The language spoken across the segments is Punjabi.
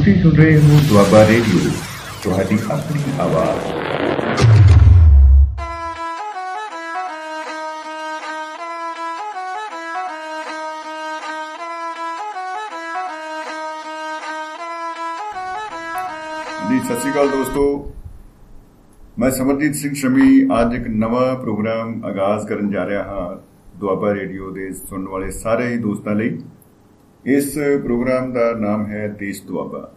ਤੁਸੀਂ ਸੁਣ ਰਹੇ ਹੋ ਦੁਆਬਾ ਰੇਡੀਓ, ਤੁਹਾਡੀ ਆਪਣੀ ਆਵਾਜ਼। ਜੀ, ਸਤਿ ਸ਼੍ਰੀ ਅਕਾਲ ਦੋਸਤੋ। ਮੈਂ ਸਮਰਜੀਤ ਸਿੰਘ ਸ਼ਮੀ ਅੱਜ ਇੱਕ ਨਵਾਂ ਪ੍ਰੋਗਰਾਮ ਆਗਾਜ਼ ਕਰਨ ਜਾ ਰਿਹਾ ਹਾਂ ਦੁਆਬਾ ਰੇਡੀਓ ਦੇ ਸੁਣਨ ਵਾਲੇ ਸਾਰੇ ਹੀ ਦੋਸਤਾਂ ਲਈ। ਇਸ ਪ੍ਰੋਗਰਾਮ ਦਾ ਨਾਮ ਹੈ ਦੇਸ਼ ਦੁਆਬਾ।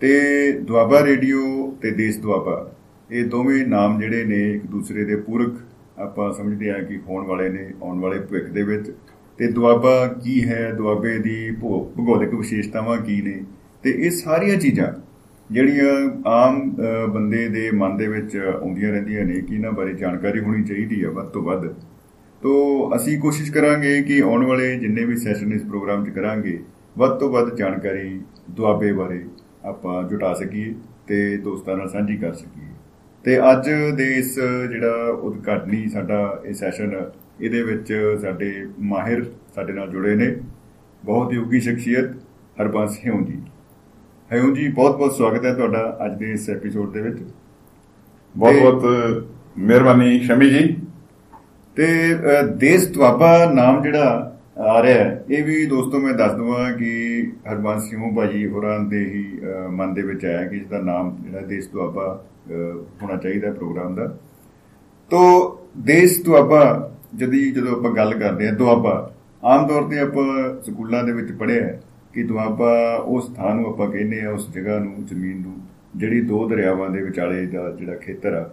ਤੇ ਦੁਆਬਾ ਰੇਡੀਓ ਤੇ ਦੇਸ਼ ਦੁਆਬਾ ਇਹ ਦੋਵੇਂ ਨਾਮ ਜਿਹੜੇ ਨੇ ਇੱਕ ਦੂਸਰੇ ਦੇ ਪੂਰਕ ਆਪਾਂ ਸਮਝਦੇ ਹਾਂ ਕਿ ਹੋਣ ਵਾਲੇ ਨੇ ਆਉਣ ਵਾਲੇ ਭਵਿੱਖ ਦੇ ਵਿੱਚ। ਤੇ ਦੁਆਬਾ ਕੀ ਹੈ? ਦੁਆਬੇ ਦੀ ਭੂ- ਭੂਗੋਲਿਕ ਵਿਸ਼ੇਸ਼ਤਾਵਾਂ ਕੀ ਨੇ? ਤੇ ਇਹ ਸਾਰੀਆਂ ਚੀਜ਼ਾਂ ਜਿਹੜੀਆਂ ਆਮ ਅ, ਬੰਦੇ ਦੇ ਮਨ ਦੇ ਵਿੱਚ ਆਉਂਦੀਆਂ ਰਹਿੰਦੀਆਂ ਨੇ ਕਿ ਇਹਨਾਂ ਬਾਰੇ ਜਾਣਕਾਰੀ ਹੋਣੀ ਚਾਹੀਦੀ ਹੈ ਵੱਧ ਤੋਂ ਵੱਧ। ਤੋ ਅਸੀਂ ਕੋਸ਼ਿਸ਼ ਕਰਾਂਗੇ ਕਿ ਆਉਣ ਵਾਲੇ ਜਿੰਨੇ ਵੀ ਸੈਸ਼ਨ ਇਸ ਪ੍ਰੋਗਰਾਮ 'ਚ ਕਰਾਂਗੇ ਵੱਧ ਤੋਂ ਵੱਧ ਜਾਣਕਾਰੀ ਦੁਆਬੇ ਬਾਰੇ ਆਪਾਂ ਜੁਟਾ ਸਕੀਏ ਤੇ ਦੋਸਤਾਂ ਨਾਲ ਸਾਂਝੀ ਕਰ ਸਕੀਏ। ਤੇ ਅੱਜ ਦੇ ਇਸ ਜਿਹੜਾ ਉਦਘਾਟਨੀ ਸਾਡਾ ਇਹ ਸੈਸ਼ਨ ਇਹਦੇ ਵਿੱਚ ਸਾਡੇ ਮਾਹਿਰ ਸਾਡੇ ਨਾਲ ਜੁੜੇ ਨੇ। ਬਹੁਤ ਉੱਗੀ ਸ਼ਖਸੀਅਤ ਹਰਬੰਸ ਹਿਉਂ ਜੀ। ਹਿਉਂ ਜੀ ਬਹੁਤ ਬਹੁਤ ਸਵਾਗਤ ਹੈ ਤੁਹਾਡਾ ਅੱਜ ਦੇ ਇਸ ਐਪੀਸੋਡ ਦੇ ਵਿੱਚ। ਬਹੁਤ ਬਹੁਤ ਮਿਹਰਬਾਨੀ ਸ਼ਮੀ ਜੀ। ਤੇ ਅ, ਦੇਸ਼ ਦੁਆਬਾ ਨਾਮ ਜਿਹੜਾ ਆ ਰਿਹਾ ਹੈ ਇਹ ਵੀ ਦੋਸਤੋ ਮੈਂ ਦੱਸ ਦਵਾਂ ਕਿ ਹਰਬੰਸ ਸਿੰਘ ਭਾਜੀ ਹੋਰਾਂ ਦੇ ਹੀ ਅ, ਮਨ ਦੇ ਵਿੱਚ ਆਇਆ ਕਿ ਇਸ ਦਾ ਨਾਮ ਜਿਹੜਾ ਦੇਸ਼ ਦੁਆਬਾ ਅ, ਹੋਣਾ ਚਾਹੀਦਾ ਪ੍ਰੋਗਰਾਮ ਦਾ। ਤੋ ਦੇਸ਼ ਦੁਆਬਾ ਜਦੀ ਜਦੋਂ ਆਪਾਂ ਗੱਲ ਕਰਦੇ ਹਾਂ ਦੁਆਬਾ ਆਮ ਤੌਰ ਤੇ ਆਪਾਂ ਸਕੂਲਾਂ ਦੇ ਵਿੱਚ ਪੜ੍ਹਿਆ ਹੈ ਕਿ ਦੁਆਬਾ ਉਸ ਸਥਾਨ ਨੂੰ ਆਪਾਂ ਕਹਿੰਦੇ ਆ ਉਸ ਜਗ੍ਹਾ ਨੂੰ ਜ਼ਮੀਨ ਨੂੰ ਜਿਹੜੀ ਦੋ ਦਰਿਆਵਾਂ ਦੇ ਵਿਚਾਲੇ ਦਾ ਜਿਹੜਾ ਖੇਤਰ ਆ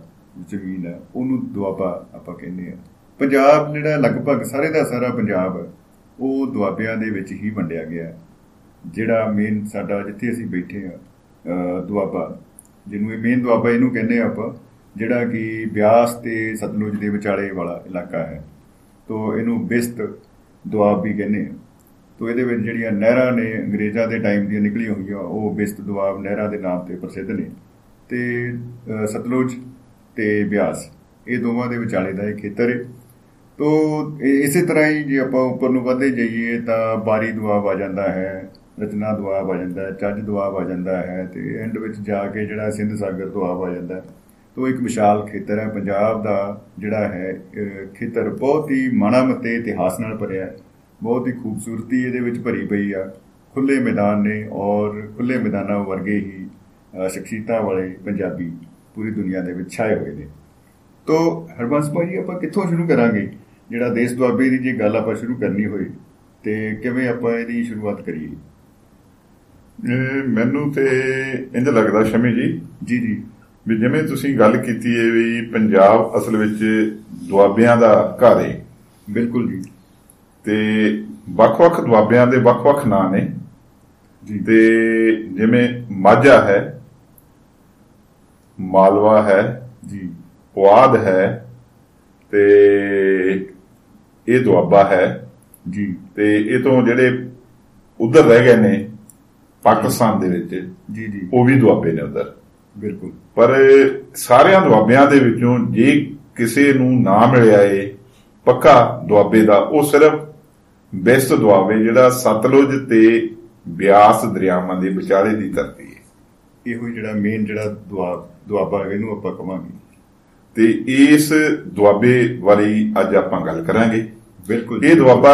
ਜ਼ਮੀਨ ਆ ਉਹਨੂੰ ਦੁਆਬਾ ਆਪਾਂ ਕਹਿੰਦੇ ਆ ਪੰਜਾਬ ਜਿਹੜਾ ਲਗਭਗ ਸਾਰੇ ਦਾ ਸਾਰਾ ਪੰਜਾਬ ਹੈ, ਉਹ ਦੁਆਬਿਆਂ ਦੇ ਵਿੱਚ ਹੀ ਵੰਡਿਆ ਗਿਆ। ਹੈ। ਜਿਹੜਾ ਮੇਨ ਸਾਡਾ ਜਿੱਥੇ ਅਸੀਂ ਬੈਠੇ ਆ ਦੁਆਬਾ ਜਿਹਨੂੰ ਇਹ ਮੇਨ ਦੁਆਬਾ ਇਹਨੂੰ ਕਹਿੰਦੇ ਆ ਆਪਾਂ ਜਿਹੜਾ ਕਿ ਬਿਆਸ ਤੇ ਸਤਲੁਜ ਦੇ ਵਿਚਾਲੇ ਵਾਲਾ ਇਲਾਕਾ ਹੈ। ਤੋ ਇਹਨੂੰ ਬਿਸਤ ਦੁਆਬ ਵੀ ਕਹਿੰਦੇ ਆ ਤੋ ਇਹਦੇ ਵਿੱਚ ਜਿਹੜੀਆਂ ਨਹਿਰਾਂ ਨੇ ਅੰਗਰੇਜ਼ਾਂ ਦੇ ਟਾਈਮ ਦੀਆਂ ਨਿਕਲੀਆਂ ਹੋਈਆਂ ਉਹ ਬਿਸਤ ਦੁਆਬ ਨਹਿਰਾਂ ਦੇ ਨਾਮ ਤੇ ਪ੍ਰਸਿੱਧ ਨੇ। ਤੇ ਅ, ਸਤਲੁਜ ਤੇ ਬਿਆਸ ਇਹ ਦੋਵਾਂ ਦੇ ਵਿਚਾਲੇ ਦਾ ਇਹ ਖੇਤਰ ਹੈ। ਤੋ ਇਹ- ਇਸੇ ਤਰ੍ਹਾਂ ਹੀ ਜੇ ਆਪਾਂ ਉੱਪਰ ਨੂੰ ਵਧਦੇ ਜਾਈਏ ਤਾਂ ਬਾਰੀ ਦੁਆਬ ਆ ਜਾਂਦਾ ਹੈ ਰਚਨਾ ਦੁਆਬ ਆ ਜਾਂਦਾ ਹੈ ਚੱਜ ਦੁਆਬ ਆ ਜਾਂਦਾ ਹੈ ਤੇ ਐਂਡ ਵਿੱਚ ਜਾ ਕੇ ਜਿਹੜਾ ਸਿੰਧ ਸਾਗਰ ਦੁਆਬ ਆ ਜਾਂਦਾ ਹੈ। ਤੋ ਇੱਕ ਵਿਸ਼ਾਲ ਖੇਤਰ ਹੈ ਪੰਜਾਬ ਦਾ ਜਿਹੜਾ ਹੈ ਅਹ, ਖੇਤਰ ਬਹੁਤ ਹੀ ਮਾਣਾਮਤੇ ਇਤਿਹਾਸ ਨਾਲ ਭਰਿਆ ਹੈ। ਬਹੁਤ ਹੀ ਖੂਬਸੂਰਤੀ ਇਹਦੇ ਵਿੱਚ ਭਰੀ ਪਈ ਆ। ਖੁੱਲੇ ਮੈਦਾਨ ਨੇ ਔਰ ਖੁੱਲੇ ਮੈਦਾਨਾਂ ਵਰਗੇ ਹੀ ਅਹ, ਸ਼ਖਸੀਅਤਾਂ ਵਾਲੇ ਪੰਜਾਬੀ ਪੂਰੀ ਦੁਨੀਆ ਦੇ ਵਿੱਚ ਛਾਏ ਹੋਏ ਨੇ। ਤੋ ਹਰਬੰਸ ਭਾਜੀ ਆਪਾਂ ਕਿੱਥੋਂ ਸ਼ੁਰੂ ਕਰਾਂਗੇ? ਜਿਹੜਾ ਦੇਸ਼ ਦੁਆਬੇ ਦੀ ਜੇ ਗੱਲ ਆਪਾਂ ਸ਼ੁਰੂ ਕਰਨੀ ਹੋਏ ਤੇ ਕਿਵੇਂ ਆਪਾਂ ਇਹਦੀ ਸ਼ੁਰੂਆਤ ਕਰੀਏ? ਮੈਨੂੰ ਤੇ ਇੰਜ ਲੱਗਦਾ ਸ਼ਮੀ ਜੀ ਜੀ ਜੀ। ਵੀ ਜਿਵੇਂ ਤੁਸੀਂ ਗੱਲ ਕੀਤੀ ਹੈ ਵੀ ਪੰਜਾਬ ਅਸਲ ਵਿੱਚ ਦੁਆਬਿਆਂ ਦਾ ਘਰ ਹੈ ਬਿਲਕੁਲ ਜੀ। ਤੇ ਵੱਖ-ਵੱਖ ਦੁਆਬਿਆਂ ਦੇ ਵੱਖ-ਵੱਖ ਨਾਂ ਨੇ। ਜੀ। ਤੇ ਜਿਵੇਂ ਮਾਝਾ ਹੈ ਮਾਲਵਾ ਹੈ ਜੀ। ਪੁਆਧ ਹੈ ਤੇ ਇਹ ਦੁਆਬਾ ਹੈ। ਜੀ। ਤੇ ਇਹ ਤੋਂ ਜਿਹੜੇ ਉਧਰ ਰਹਿ ਗਏ ਨੇ ਪਾਕਿਸਤਾਨ ਦੇ ਵਿੱਚ ਜੀ ਜੀ। ਉਹ ਵੀ ਦੁਆਬੇ ਨੇ ਉਧਰ। ਬਿਲਕੁਲ। ਪਰ ਸਾਰਿਆਂ ਦੁਆਬਿਆਂ ਦੇ ਵਿੱਚੋਂ ਜੇ ਕਿਸੇ ਨੂੰ ਨਾ ਮਿਲਿਆ ਏ ਪੱਕਾ ਦੁਆਬੇ ਦਾ ਉਹ ਸਿਰਫ ਬੈਸਟ ਦੁਆਬੇ ਜਿਹੜਾ ਸਤਲੁਜ ਤੇ ਬਿਆਸ ਦਰਿਆਵਾਂ ਦੇ ਵਿਚਾਲੇ ਦੀ ਧਰਤੀ ਹੈ। ਇਹੋ ਜਿਹੜਾ ਮੇਨ ਜਿਹੜਾ ਦੁਆਬ ਦੁਆਬਾ ਹੈ ਇਹਨੂੰ ਆਪਾਂ ਕਵਾਂਗੇ। ਤੇ ਇਸ ਦੁਆਬੇ ਬਾਰੇ ਅੱਜ ਆਪਾਂ ਗੱਲ ਕਰਾਂਗੇ। ਬਿਲਕੁਲ ਇਹ ਦੁਆਬਾ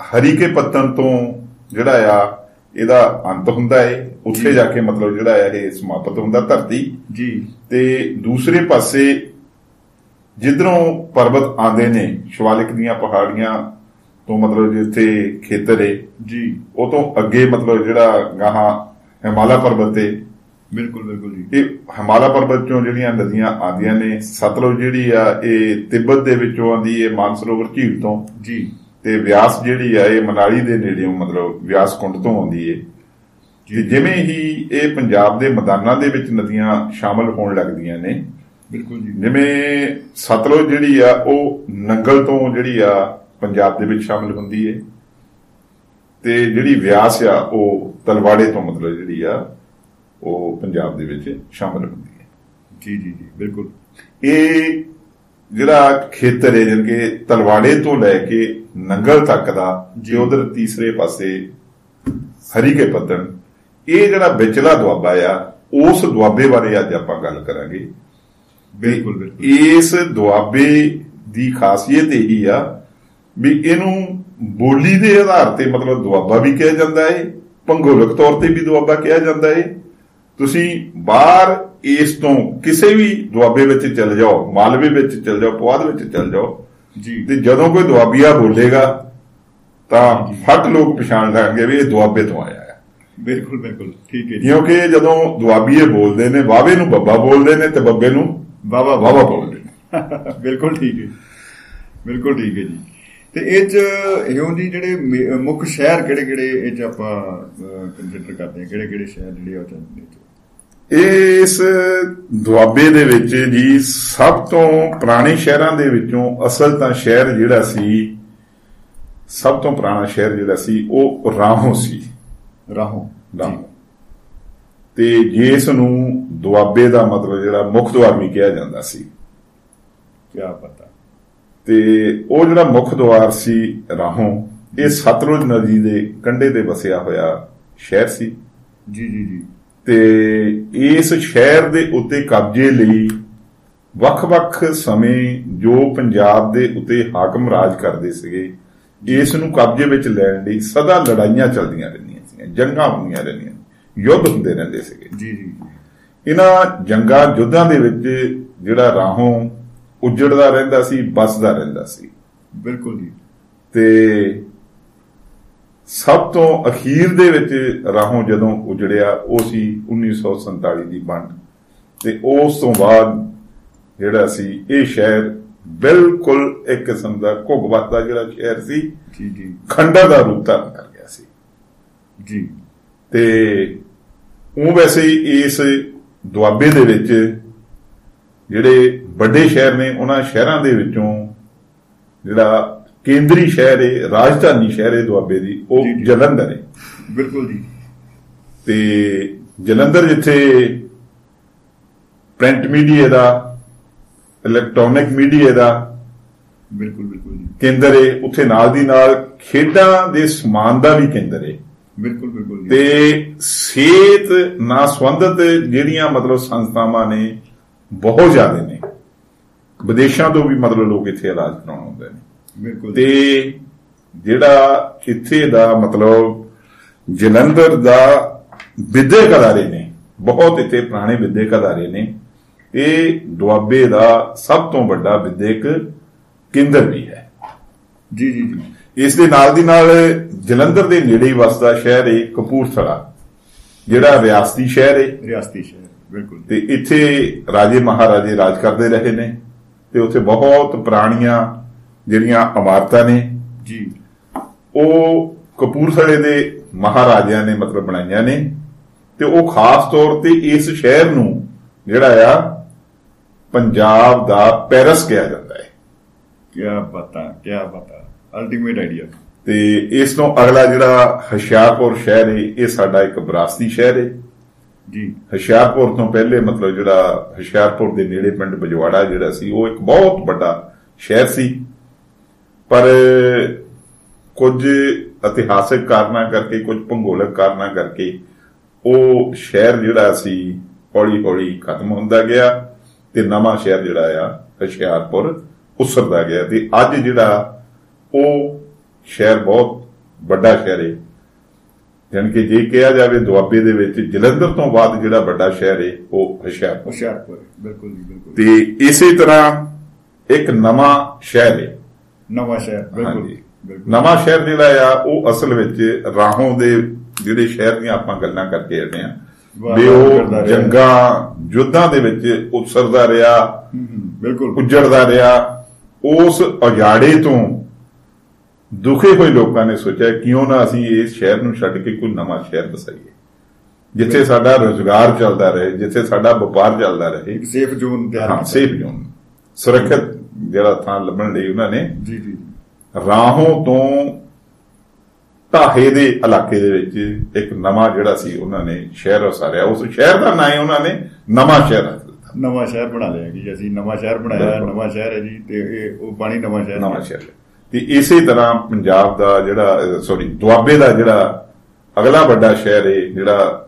ਹਰੀਕੇ ਪੱਤਨ ਤੋਂ ਜਿਹੜਾ ਆ ਇਹਦਾ ਅੰਤ ਹੁੰਦਾ ਏ। ਉੱਥੇ ਜਾ। ਕੇ ਮਤਲਬ ਜਿਹੜਾ ਆ ਇਹ ਸਮਾਪਤ ਹੁੰਦਾ ਧਰਤੀ। ਜੀ। ਤੇ ਦੂਸਰੇ ਪਾਸੇ ਜਿੱਧਰੋਂ ਪਰਬਤ ਆਉਂਦੇ ਨੇ ਸ਼ਿਵਾਲਿਕ ਦੀਆਂ ਪਹਾੜੀਆਂ ਤੋਂ ਮਤਲਬ ਜਿੱਥੇ ਖੇਤਰ ਏ ਜੀ। ਉਹ ਤੋਂ ਅੱਗੇ ਮਤਲਬ ਜਿਹੜਾ ਗਾਹਾਂ ਹਿਮਾਲਾ ਪਰਬਤ ਤੇ ਬਿਲਕੁਲ ਬਿਲਕੁਲ ਜੀ। ਇਹ ਹਿਮਾਲਾ ਪਰਬਤ ਚੋਂ ਜਿਹੜੀਆਂ ਨਦੀਆਂ ਆਉਂਦੀਆਂ ਨੇ ਸਤਲੁਜ ਜਿਹੜੀ ਆ ਇਹ ਤਿੱਬਤ ਦੇ ਵਿੱਚੋਂ ਆਉਂਦੀ ਏ ਮਾਨਸਰੋਵਰ ਝੀਲ ਤੋਂ। ਜੀ। ਤੇ ਵਿਆਸ ਜਿਹੜੀ ਆ ਇਹ ਮਨਾਲੀ ਦੇ ਨੇੜਿਓਂ ਮਤਲਬ ਵਿਆਸ ਕੁੰਡ ਤੋਂ ਆਉਂਦੀ ਤੇ ਜਿਵੇਂ ਹੀ ਇਹ ਪੰਜਾਬ ਦੇ ਮੈਦਾਨਾਂ ਦੇ ਵਿੱਚ ਨਦੀਆਂ ਸ਼ਾਮਲ ਹੋਣ ਲੱਗਦੀਆਂ ਨੇ ਬਿਲਕੁਲ ਜੀ। ਜਿਵੇਂ ਸਤਲੁਜ ਜਿਹੜੀ ਆ ਉਹ ਨੰਗਲ ਤੋਂ ਜਿਹੜੀ ਆ ਪੰਜਾਬ ਦੇ ਵਿੱਚ ਸ਼ਾਮਲ ਹੁੰਦੀ ਏ। ਤੇ ਜਿਹੜੀ ਵਿਆਸ ਆ ਉਹ ਤਲਵਾੜੇ ਤੋਂ ਮਤਲਬ ਜਿਹੜੀ ਆ ਉਹ ਪੰਜਾਬ ਦੇ ਵਿੱਚ ਸ਼ਾਮਲ ਹੁੰਦੀ ਹੈ। ਜੀ ਜੀ ਜੀ ਬਿਲਕੁਲ। ਇਹ ਜਿਹੜਾ ਖੇਤਰ ਹੈ ਜਿਵੇਂ ਕਿ ਤਲਵਾੜੇ ਤੋਂ ਲੈ ਕੇ ਨੰਗਲ ਤੱਕ ਦਾ ਜੀ। ਉਧਰ ਤੀਸਰੇ ਪਾਸੇ ਹਰੀਕੇ ਪੱਤਨ ਇਹ ਜਿਹੜਾ ਵਿਚਲਾ ਦੁਆਬਾ ਆ ਉਸ ਦੁਆਬੇ ਬਾਰੇ ਅੱਜ ਆਪਾਂ ਗੱਲ ਕਰਾਂਗੇ। ਬਿਲਕੁਲ ਬਿਲਕੁਲ। ਇਸ ਦੁਆਬੇ ਦੀ ਖਾਸੀਅਤ ਇਹੀ ਆ ਵੀ ਇਹਨੂੰ ਬੋਲੀ ਦੇ ਆਧਾਰ ਤੇ ਮਤਲਬ ਦੁਆਬਾ ਵੀ ਕਿਹਾ ਜਾਂਦਾ ਹੈ ਭੂਗੋਲਿਕ ਤੌਰ ਤੇ ਵੀ ਦੁਆਬਾ ਕਿਹਾ ਜਾਂਦਾ ਹੈ ਤੁਸੀਂ ਬਾਹਰ ਇਸ ਤੋਂ ਕਿਸੇ ਵੀ ਦੁਆਬੇ ਵਿੱਚ ਚਲ ਜਾਓ ਮਾਲਵੇ ਵਿੱਚ ਚਲ ਜਾਓ ਪੁਆਧ ਵਿੱਚ ਚਲ ਜਾਓ ਜੀ। ਤੇ ਜਦੋਂ ਕੋਈ ਦੁਆਬੀਆ ਬੋਲੇਗਾ ਤਾਂ ਫਟ ਲੋਕ ਪਛਾਣ ਲੈਣਗੇ ਵੀ ਇਹ ਦੁਆਬੇ ਤੋਂ ਆਇਆ ਹੈ। ਬਿਲਕੁਲ ਬਿਲਕੁਲ ਠੀਕ ਹੈ ਜੀ। ਕਿਉਂਕਿ ਜਦੋਂ ਦੁਆਬੀਏ ਬੋਲਦੇ ਨੇ ਵਾਵੇ ਨੂੰ ਬੱਬਾ ਬੋਲਦੇ ਨੇ ਤੇ ਬੱਬੇ ਨੂੰ ਵਾਵਾ ਵਾਵਾ ਬੋਲਦੇ ਨੇ। ਬਿਲਕੁਲ ਠੀਕ ਹੈ ਬਿਲਕੁਲ ਠੀਕ ਹੈ ਜੀ। ਤੇ ਇਹ ਚ ਹਿਉਂ ਜੀ ਜਿਹੜੇ ਮੁੱਖ ਸ਼ਹਿਰ ਕਿਹੜੇ ਕਿਹੜੇ ਇਹ ਚ ਆਪਾਂ ਕੰਸੀਡਰ ਕਰਦੇ ਹਾਂ। ਕਿਹੜੇ ਕਿਹੜੇ ਸ਼ਹਿਰ ਜਿਹੜੇ ਆ ਚੰਦੇ ਇਸ ਦੁਆਬੇ ਦੇ ਵਿੱਚ ਜੀ ਸਭ ਤੋਂ ਪੁਰਾਣੇ ਸ਼ਹਿਰਾਂ ਦੇ ਵਿੱਚੋਂ ਅਸਲ ਤਾਂ ਸ਼ਹਿਰ ਜਿਹੜਾ ਸੀ ਸਭ ਤੋਂ ਪੁਰਾਣਾ ਸ਼ਹਿਰ ਜਿਹੜਾ ਸੀ ਉਹ ਰਾਹੋਂ ਸੀ। ਰਾਹੋਂ ਰਾਹੋਂ। ਤੇ ਜਿਸ ਨੂੰ ਦੁਆਬੇ ਦਾ ਮਤਲਬ ਜਿਹੜਾ ਮੁੱਖ ਦੁਆਰ ਵੀ ਕਿਹਾ ਜਾਂਦਾ ਸੀ। ਕੀ ਪਤਾ। ਤੇ ਉਹ ਜਿਹੜਾ ਮੁੱਖ ਦੁਆਰ ਸੀ ਰਾਹੋਂ ਇਹ ਸਤਲੁਜ ਨਦੀ ਦੇ ਕੰਢੇ ਤੇ ਵਸਿਆ ਹੋਇਆ ਸ਼ਹਿਰ ਸੀ। ਜੀ ਜੀ ਜੀ। ਤੇ ਇਸ ਸ਼ਹਿਰ ਦੇ ਉੱਤੇ ਕਬਜ਼ੇ ਲਈ ਵੱਖ-ਵੱਖ ਸਮੇਂ ਜੋ ਪੰਜਾਬ ਦੇ ਉੱਤੇ ਹਾਕਮ ਰਾਜ ਕਰਦੇ ਸੀਗੇ ਇਸ ਨੂੰ ਕਬਜ਼ੇ ਵਿੱਚ ਲੈਣ ਲਈ ਸਦਾ ਲੜਾਈਆਂ ਚੱਲਦੀਆਂ ਰਹਿੰਦੀਆਂ ਸੀਗੀਆਂ ਜੰਗਾਂ ਹੁੰਦੀਆਂ ਰਹਿੰਦੀਆਂ ਯੁੱਧ ਹੁੰਦੇ ਰਹਿੰਦੇ ਸੀਗੇ। ਜੀ ਜੀ ਇਹਨਾਂ ਜੰਗਾਂ ਯੁੱਧਾਂ ਦੇ ਵਿੱਚ ਜਿਹੜਾ ਰਾਹੋਂ ਉਜੜਦਾ ਰਹਿੰਦਾ ਸੀ ਬਸਦਾ ਰਹਿੰਦਾ ਸੀ। ਬਿਲਕੁਲ ਜੀ। ਤੇ ਸਭ ਤੋਂ ਅਖੀਰ ਦੇ ਵਿੱਚ ਰਾਹੋਂ ਜਦੋਂ ਉਜੜਿਆ ਉਹ ਸੀ 1947 ਦੀ ਵੰਡ। ਤੇ ਉਸ ਤੋਂ ਬਾਅਦ ਜਿਹੜਾ ਸੀ ਇਹ ਸ਼ਹਿਰ ਬਿਲਕੁਲ ਇੱਕ ਕਿਸਮ ਦਾ ਘੁਗਵਤ ਦਾ ਜਿਹੜਾ ਸ਼ਹਿਰ ਸੀ ਜੀ ਜੀ। ਖੰਡਾ ਦਾ ਰੂਪ ਧਾਰਨ ਕਰ ਗਿਆ ਸੀ। ਜੀ। ਤੇ ਉਹ ਵੈਸੇ ਹੀ ਇਸ ਦੁਆਬੇ ਦੇ ਵਿੱਚ ਜਿਹੜੇ ਵੱਡੇ ਸ਼ਹਿਰ ਨੇ ਉਹਨਾਂ ਸ਼ਹਿਰਾਂ ਦੇ ਵਿੱਚੋਂ ਜਿਹੜਾ ਕੇਂਦਰੀ ਸ਼ਹਿਰ ਹੈ ਰਾਜਧਾਨੀ ਸ਼ਹਿਰ ਹੈ ਦੁਆਬੇ ਦੀ ਉਹ। ਜਲੰਧਰ ਹੈ। ਬਿਲਕੁਲ ਜੀ। ਤੇ ਜਲੰਧਰ ਜਿੱਥੇ ਪ੍ਰਿੰਟ ਮੀਡੀਆ ਦਾ ਇਲੈਕਟ੍ਰੋਨਿਕ ਮੀਡੀਆ ਦਾ ਬਿਲਕੁਲ ਬਿਲਕੁਲ ਜੀ। ਕੇਂਦਰ ਹੈ ਉੱਥੇ ਨਾਲ ਦੀ ਨਾਲ ਖੇਡਾਂ ਦੇ ਸਮਾਨ ਦਾ ਵੀ ਕੇਂਦਰ ਹੈ। ਬਿਲਕੁਲ ਬਿਲਕੁਲ ਜੀ। ਤੇ ਸਿਹਤ ਨਾਲ ਸੰਬੰਧਿਤ ਜਿਹੜੀਆਂ ਮਤਲਬ ਸੰਸਥਾਵਾਂ ਨੇ ਬਹੁਤ ਜ਼ਿਆਦਾ ਨੇ। ਵਿਦੇਸ਼ਾਂ ਤੋਂ ਵੀ ਮਤਲਬ ਲੋਕ ਇੱਥੇ ਇਲਾਜ ਕਰਾਉਣ ਆਉਂਦੇ ਨੇ। ਤੇ ਜਿਹੜਾ ਇੱਥੇ ਦਾ ਮਤਲਬ ਜਲੰਧਰ ਦਾ ਵਿਦਿਅਕ ਅਦਾਰੇ ਨੇ ਬਹੁਤ ਇੱਥੇ ਪੁਰਾਣੇ ਵਿਦਿਅਕ ਅਦਾਰੇ ਨੇ ਇਹ ਦੁਆਬੇ ਦਾ ਸਭ ਤੋਂ ਵੱਡਾ ਵਿਦਿਅਕ ਕੇਂਦਰ ਵੀ ਹੈ। ਜੀ ਜੀ ਜੀ। ਇਸ ਦੇ ਨਾਲ ਦੀ ਨਾਲ ਜਲੰਧਰ ਦੇ ਨੇੜੇ ਹੀ ਵਸਦਾ ਸ਼ਹਿਰ ਹੈ ਕਪੂਰਥਲਾ ਜਿਹੜਾ ਰਿਆਸਤੀ ਸ਼ਹਿਰ ਹੈ ਰਿਆਸਤੀ ਸ਼ਹਿਰ ਬਿਲਕੁਲ। ਤੇ ਇੱਥੇ ਰਾਜੇ ਮਹਾਰਾਜੇ ਰਾਜ ਕਰਦੇ ਰਹੇ ਨੇ ਤੇ ਉੱਥੇ ਬਹੁਤ ਪੁਰਾਣੀਆਂ ਜਿਹੜੀਆਂ ਇਮਾਰਤਾਂ ਨੇ ਜੀ। ਉਹ ਕਪੂਰਥਲੇ ਦੇ ਮਹਾਰਾਜਿਆਂ ਨੇ ਮਤਲਬ ਬਣਾਈਆਂ ਨੇ ਤੇ ਉਹ ਖਾਸ ਤੌਰ ਤੇ ਇਸ ਸ਼ਹਿਰ ਨੂੰ ਜਿਹੜਾ ਆ ਪੰਜਾਬ ਦਾ ਪੈਰਿਸ ਕਿਹਾ ਜਾਂਦਾ ਹੈ। ਕੀ ਪਤਾ ਕੀ ਪਤਾ ਅਲਟੀਮੇਟ ਆਈਡੀਆ ਤੇ ਇਸ ਤੋਂ ਅਗਲਾ ਜਿਹੜਾ ਹਸ਼ਿਆਰਪੁਰ ਸ਼ਹਿਰ ਹੈ ਇਹ ਸਾਡਾ ਇੱਕ ਵਿਰਾਸਤੀ ਸ਼ਹਿਰ ਹੈ। ਜੀ। ਹਸ਼ਿਆਰਪੁਰ ਤੋਂ ਪਹਿਲੇ ਮਤਲਬ ਜਿਹੜਾ ਹਸ਼ਿਆਰਪੁਰ ਦੇ ਨੇੜੇ ਪਿੰਡ ਬਜਵਾੜਾ ਜਿਹੜਾ ਸੀ ਉਹ ਇੱਕ ਬਹੁਤ ਵੱਡਾ ਸ਼ਹਿਰ ਸੀ। ਪਰ ਕੁਝ ਇਤਿਹਾਸਕ ਕਾਰਨਾਂ ਕਰਕੇ ਕੁਝ ਭੂਗੋਲਿਕ ਕਾਰਨਾਂ ਕਰਕੇ ਉਹ ਸ਼ਹਿਰ ਜਿਹੜਾ ਸੀ ਹੌਲੀ ਹੌਲੀ ਖਤਮ ਹੁੰਦਾ ਗਿਆ ਤੇ ਨਵਾਂ ਸ਼ਹਿਰ ਜਿਹੜਾ ਆ ਹਸ਼ਿਆਰਪੁਰ ਉਸਰਦਾ ਗਿਆ ਤੇ ਅੱਜ ਜਿਹੜਾ ਉਹ ਸ਼ਹਿਰ ਬਹੁਤ ਵੱਡਾ ਸ਼ਹਿਰ ਹੈ ਜਾਣੀ ਕਿ ਜੇ ਕਿਹਾ ਜਾਵੇ ਦੁਆਬੇ ਦੇ ਵਿੱਚ ਜਲੰਧਰ ਤੋਂ ਬਾਅਦ ਜਿਹੜਾ ਵੱਡਾ ਸ਼ਹਿਰ ਹੈ ਉਹ ਹੁਸ਼ਿਆਰਪੁਰ। ਹੁਸ਼ਿਆਰਪੁਰ ਬਿਲਕੁਲ ਜੀ ਬਿਲਕੁਲ। ਤੇ ਇਸੇ ਤਰ੍ਹਾਂ ਇੱਕ ਨਵਾਂ ਸ਼ਹਿਰ ਹੈ ਨਵਾਂ ਸ਼ਹਿਰ ਬਿਲਕੁਲ ਨਵਾਂ ਸ਼ਹਿਰ ਜਿਹੜਾ ਆ ਉਹ ਅਸਲ ਵਿੱਚ ਰਾਹੋਂ ਦੇ ਜਿਹੜੇ ਸ਼ਹਿਰ ਦੀਆਂ ਆਪਾਂ ਗੱਲਾਂ ਕਰਕੇ ਆਏ ਆ ਵੀ ਉਹ। ਜੰਗਾਂ ਯੁੱਧਾਂ ਦੇ ਵਿੱਚ ਉਸਰਦਾ ਰਿਹਾ ਬਿਲਕੁਲ। ਉੱਜੜਦਾ ਰਿਹਾ। ਉਸ ਉਜਾੜੇ ਤੋਂ ਦੁਖੇ ਹੋਏ ਲੋਕਾਂ ਨੇ ਸੋਚਿਆ ਕਿਉਂ ਨਾ ਅਸੀਂ ਇਸ ਸ਼ਹਿਰ ਨੂੰ ਛੱਡ ਕੇ ਕੋਈ ਨਵਾਂ ਸ਼ਹਿਰ ਵਸਾਈਏ ਜਿੱਥੇ ਸਾਡਾ ਰੋਜ਼ਗਾਰ ਚੱਲਦਾ ਰਹੇ ਜਿੱਥੇ ਸਾਡਾ ਵਪਾਰ ਚੱਲਦਾ ਰਹੇ। ਸੇਫ ਜ਼ੋਨ ਤਿਆਰ ਹਾਂ। ਸੇਫ ਜ਼ੋਨ ਸੁਰੱਖਿਅਤ ਜਿਹੜਾ ਥਾਂ ਲੱਭਣ ਲਈ ਉਹਨਾਂ ਨੇ ਜੀ ਜੀ। ਰਾਹੋਂ ਤੋਂ ਢਾਹੇ ਦੇ ਇਲਾਕੇ ਦੇ ਵਿੱਚ ਇੱਕ ਨਵਾਂ ਜਿਹੜਾ ਸੀ ਉਹਨਾਂ ਨੇ ਸ਼ਹਿਰ ਵਸਾਰਿਆ। ਉਸ ਸ਼ਹਿਰ ਦਾ ਨਾਂ ਹੀ ਉਹਨਾਂ ਨੇ ਨਵਾਂ ਸ਼ਹਿਰ ਨਵਾਂ ਸ਼ਹਿਰ ਬਣਾ ਲਿਆ ਕਿ ਅਸੀਂ। ਨਵਾਂ ਸ਼ਹਿਰ ਬਣਾਇਆ। ਨਵਾਂ ਸ਼ਹਿਰ ਹੈ ਜੀ ਤੇ ਇਹ ਉਹ ਪਾਣੀ ਨਵਾਂ ਸ਼ਹਿਰ ਨਵਾਂ ਸ਼ਹਿਰ ਤੇ ਇਸੇ ਤਰ੍ਹਾਂ ਪੰਜਾਬ ਦਾ ਜਿਹੜਾ ਸੌਰੀ ਦੁਆਬੇ ਦਾ ਜਿਹੜਾ ਅਗਲਾ ਵੱਡਾ ਸ਼ਹਿਰ ਹੈ ਜਿਹੜਾ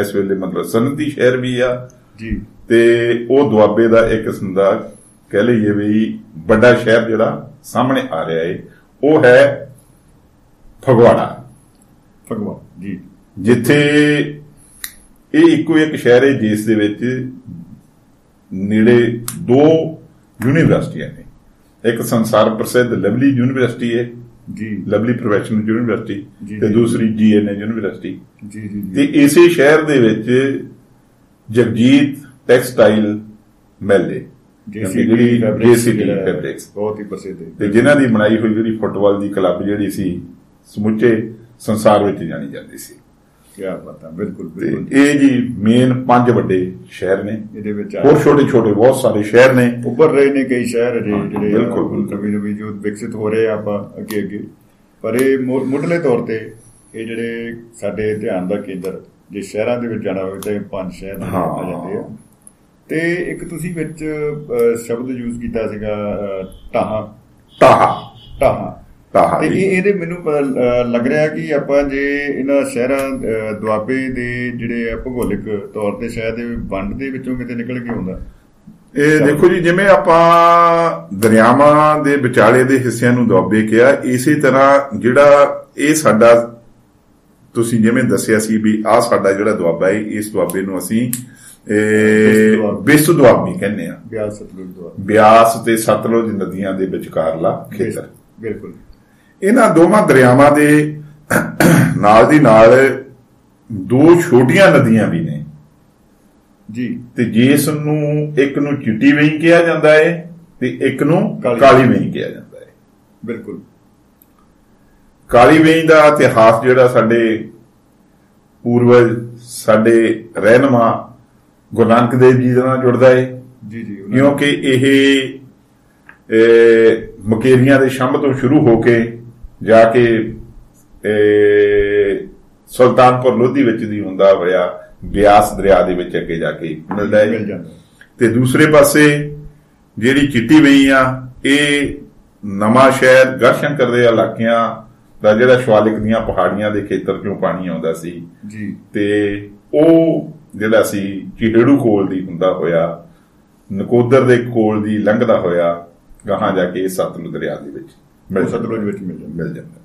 ਇਸ ਵੇਲੇ ਮਤਲਬ ਸਨਅਤੀ ਸ਼ਹਿਰ ਵੀ ਆ। ਜੀ। ਤੇ ਉਹ ਦੁਆਬੇ ਦਾ ਇੱਕ ਕਿਸਮ ਦਾ ਕਹਿ ਲਈਏ ਵੀ ਵੱਡਾ ਸ਼ਹਿਰ ਜਿਹੜਾ ਸਾਹਮਣੇ ਆ ਰਿਹਾ ਏ ਉਹ ਹੈ ਫਗਵਾੜਾ। ਭਗਵਾਨ ਜੀ। ਜਿੱਥੇ ਇਹ ਇੱਕੋ ਇੱਕ ਸ਼ਹਿਰ ਹੈ ਜਿਸ ਦੇ ਵਿੱਚ ਨੇੜੇ ਦੋ ਯੂਨੀਵਰਸਿਟੀਆਂ ਨੇ। ਇੱਕ ਸੰਸਾਰ ਪ੍ਰਸਿੱਧ ਲਵਲੀ ਯੂਨੀਵਰਸਿਟੀ ਹੈ ਜੀ। ਲਵਲੀ ਪ੍ਰੋਫੈਸ਼ਨਲ ਯੂਨੀਵਰਸਿਟੀ ਤੇ। ਦੂਸਰੀ ਜੀਐਨਏ ਯੂਨੀਵਰਸਿਟੀ। ਜੀ ਜੀ ਤੇ ਇਸੇ ਸ਼ਹਿਰ ਦੇ ਵਿੱਚ ਜਗਜੀਤ ਟੈਕਸਟਾਈਲ ਮਿਲ ਜਿਹੜੀ ਜੇਸੀਡੀ ਫੈਬਰਿਕਸ ਬਹੁਤ ਹੀ ਪ੍ਰਸਿੱਧ ਹੈ। ਤੇ ਜਿਨ੍ਹਾਂ ਦੀ ਬਣਾਈ ਹੋਈ ਜਿਹੜੀ ਫੁੱਟਬਾਲ ਦੀ ਕਲੱਬ ਜਿਹੜੀ ਸੀ ਸਮੁੱਚੇ ਸੰਸਾਰ ਵਿੱਚ ਜਾਣੀ ਜਾਂਦੀ ਸੀ। ਕੀ ਬਾਤ ਹੈ ਬਿਲਕੁਲ ਇਹ ਜੀ ਮੇਨ ਪੰਜ ਵੱਡੇ ਸ਼ਹਿਰ ਨੇ। ਇਹਦੇ ਵਿੱਚ ਹੋਰ ਛੋਟੇ ਛੋਟੇ ਬਹੁਤ ਸਾਰੇ ਸ਼ਹਿਰ ਨੇ। ਉੱਪਰ ਰਹੇ ਨੇ ਕਈ ਸ਼ਹਿਰ ਜਿਹੜੇ ਬਿਲਕੁਲ, ਹੁਣ ਨਵੇਂ ਜੋ ਵਿਕਸਿਤ ਹੋ ਰਹੇ ਆਪਾਂ ਅੱਗੇ ਅੱਗੇ ਪਰ ਇਹ ਮੁੱਢਲੇ ਤੌਰ ਤੇ ਇਹ ਜਿਹੜੇ ਸਾਡੇ ਧਿਆਨ ਦਾ ਕੇਂਦਰ ਜੇ ਸ਼ਹਿਰਾਂ ਦੇ ਵਿੱਚ ਜਾਣਾ ਹੋਵੇ ਤਾਂ ਇਹ ਪੰਜ ਸ਼ਹਿਰ। ਆ ਜਾਂਦੇ ਆ। ਤੇ ਇੱਕ ਤੁਸੀਂ ਵਿੱਚ ਸ਼ਬਦ ਯੂਜ਼ ਕੀਤਾ ਸੀਗਾ ਟਾਹਾਂ ਤਾਹਾ। ਟਾਹਾਂ ਤਾਹਾ। ਤੇ। ਇਹ ਇਹਦੇ ਮੈਨੂੰ ਲੱਗ ਰਿਹਾ ਕਿ ਆਪਾਂ ਜੇ ਇਹਨਾਂ ਸ਼ਹਿਰਾਂ ਦੁਆਬੇ ਦੇ ਜਿਹੜੇ ਆ ਭੂਗੋਲਿਕ ਤੌਰ ਤੇ ਸ਼ਾਇਦ ਇਹ ਵੰਡ ਦੇ ਵਿੱਚੋਂ ਕਿਤੇ ਨਿਕਲ ਕੇ ਆਉਂਦਾ। ਇਹ ਦੇਖੋ ਜੀ ਜਿਵੇਂ ਆਪਾਂ ਦਰਿਆਵਾਂ ਦੇ ਵਿਚਾਲੇ ਦੇ ਹਿੱਸਿਆਂ ਨੂੰ ਦੁਆਬੇ ਕਿਹਾ ਇਸੇ ਤਰ੍ਹਾਂ ਜਿਹੜਾ ਇਹ ਸਾਡਾ ਤੁਸੀਂ ਜਿਵੇਂ ਦੱਸਿਆ ਸੀ ਵੀ ਆਹ ਸਾਡਾ ਜਿਹੜਾ ਦੁਆਬਾ ਹੈ ਇਸ ਦੁਆਬੇ ਨੂੰ ਅਸੀਂ ਬਿਸਤ ਦੁਆਬਾ। ਕਹਿੰਦੇ ਆ। ਬਿਆਸ ਸਤਲੁਜ ਦੁਆਬਾ। ਬਿਆਸ ਤੇ ਸਤਲੁਜ ਨਦੀਆਂ ਦੇ ਵਿਚਕਾਰਲਾ ਖੇਤਰ। ਬਿਲਕੁਲ ਇਹਨਾਂ ਦੋਵਾਂ ਦਰਿਆਵਾਂ ਦੇ ਨਾਲ ਦੀ ਨਾਲ ਦੋ ਛੋਟੀਆਂ ਨਦੀਆਂ ਵੀ ਨੇ। ਜੀ। ਤੇ ਜਿਸ ਨੂੰ ਇੱਕ ਨੂੰ ਚਿੱਟੀ ਵੇਈ ਕਿਹਾ ਜਾਂਦਾ ਹੈ ਤੇ ਇੱਕ ਨੂੰ ਕਾਲੀ। ਵੇਈ। ਕਿਹਾ ਜਾਂਦਾ ਹੈ ਬਿਲਕੁਲ। ਕਾਲੀ ਵੇਈ ਦਾ ਇਤਿਹਾਸ ਜਿਹੜਾ ਸਾਡੇ ਪੂਰਵਜ ਸਾਡੇ ਰਹਿਨਮਾ ਗੁਰੂ ਨਾਨਕ ਦੇਵ ਜੀ ਦੇ ਨਾਲ ਜੁੜਦਾ ਹੈ ਜੀ ਜੀ ਕਿਉਂਕਿ ਇਹ ਮਕੇਰੀਆਂ ਦੇ ਸ਼ੰਭ ਤੋਂ ਸ਼ੁਰੂ ਹੋ ਕੇ ਜਾ ਕੇ ਸੁਲਤਾਨਪੁਰ ਲੋਧੀ ਵਿੱਚ ਦੀ ਹੁੰਦਾ ਹੋਇਆ ਬਿਆਸ ਦਰਿਆ ਦੇ ਵਿੱਚ ਅੱਗੇ ਜਾ ਕੇ ਮਿਲਦਾ ਮਿਲ ਹੈ ਤੇ ਦੂਸਰੇ ਪਾਸੇ ਜਿਹੜੀ ਚਿੱਟੀ ਵੇਈ ਆ ਇਹ ਨਵਾਂ ਸ਼ਹਿਰ ਗੜਸ਼ੰਕਰ ਦੇ ਇਲਾਕਿਆਂ ਦਾ ਜਿਹੜਾ ਸ਼ਿਵਾਲਿਕ ਦੀਆਂ ਪਹਾੜੀਆਂ ਦੇ ਖੇਤਰ ਚੋਂ ਪਾਣੀ ਆਉਂਦਾ ਸੀ। ਜੀ। ਤੇ ਉਹ ਜਿਹੜਾ ਸੀ ਚਿਹੜੂ ਕੋਲ ਦੀ ਹੁੰਦਾ ਹੋਇਆ ਨਕੋਦਰ ਦੇ ਕੋਲ ਦੀ ਲੰਘਦਾ ਹੋਇਆ ਗਾਹਾਂ ਜਾ ਕੇ ਸਤਲੁਜ ਦਰਿਆ ਦੇ ਵਿੱਚ ਮਿਲ ਸਤਲੁਜ ਵਿੱਚ ਮਿਲ ਜਾਂਦਾ।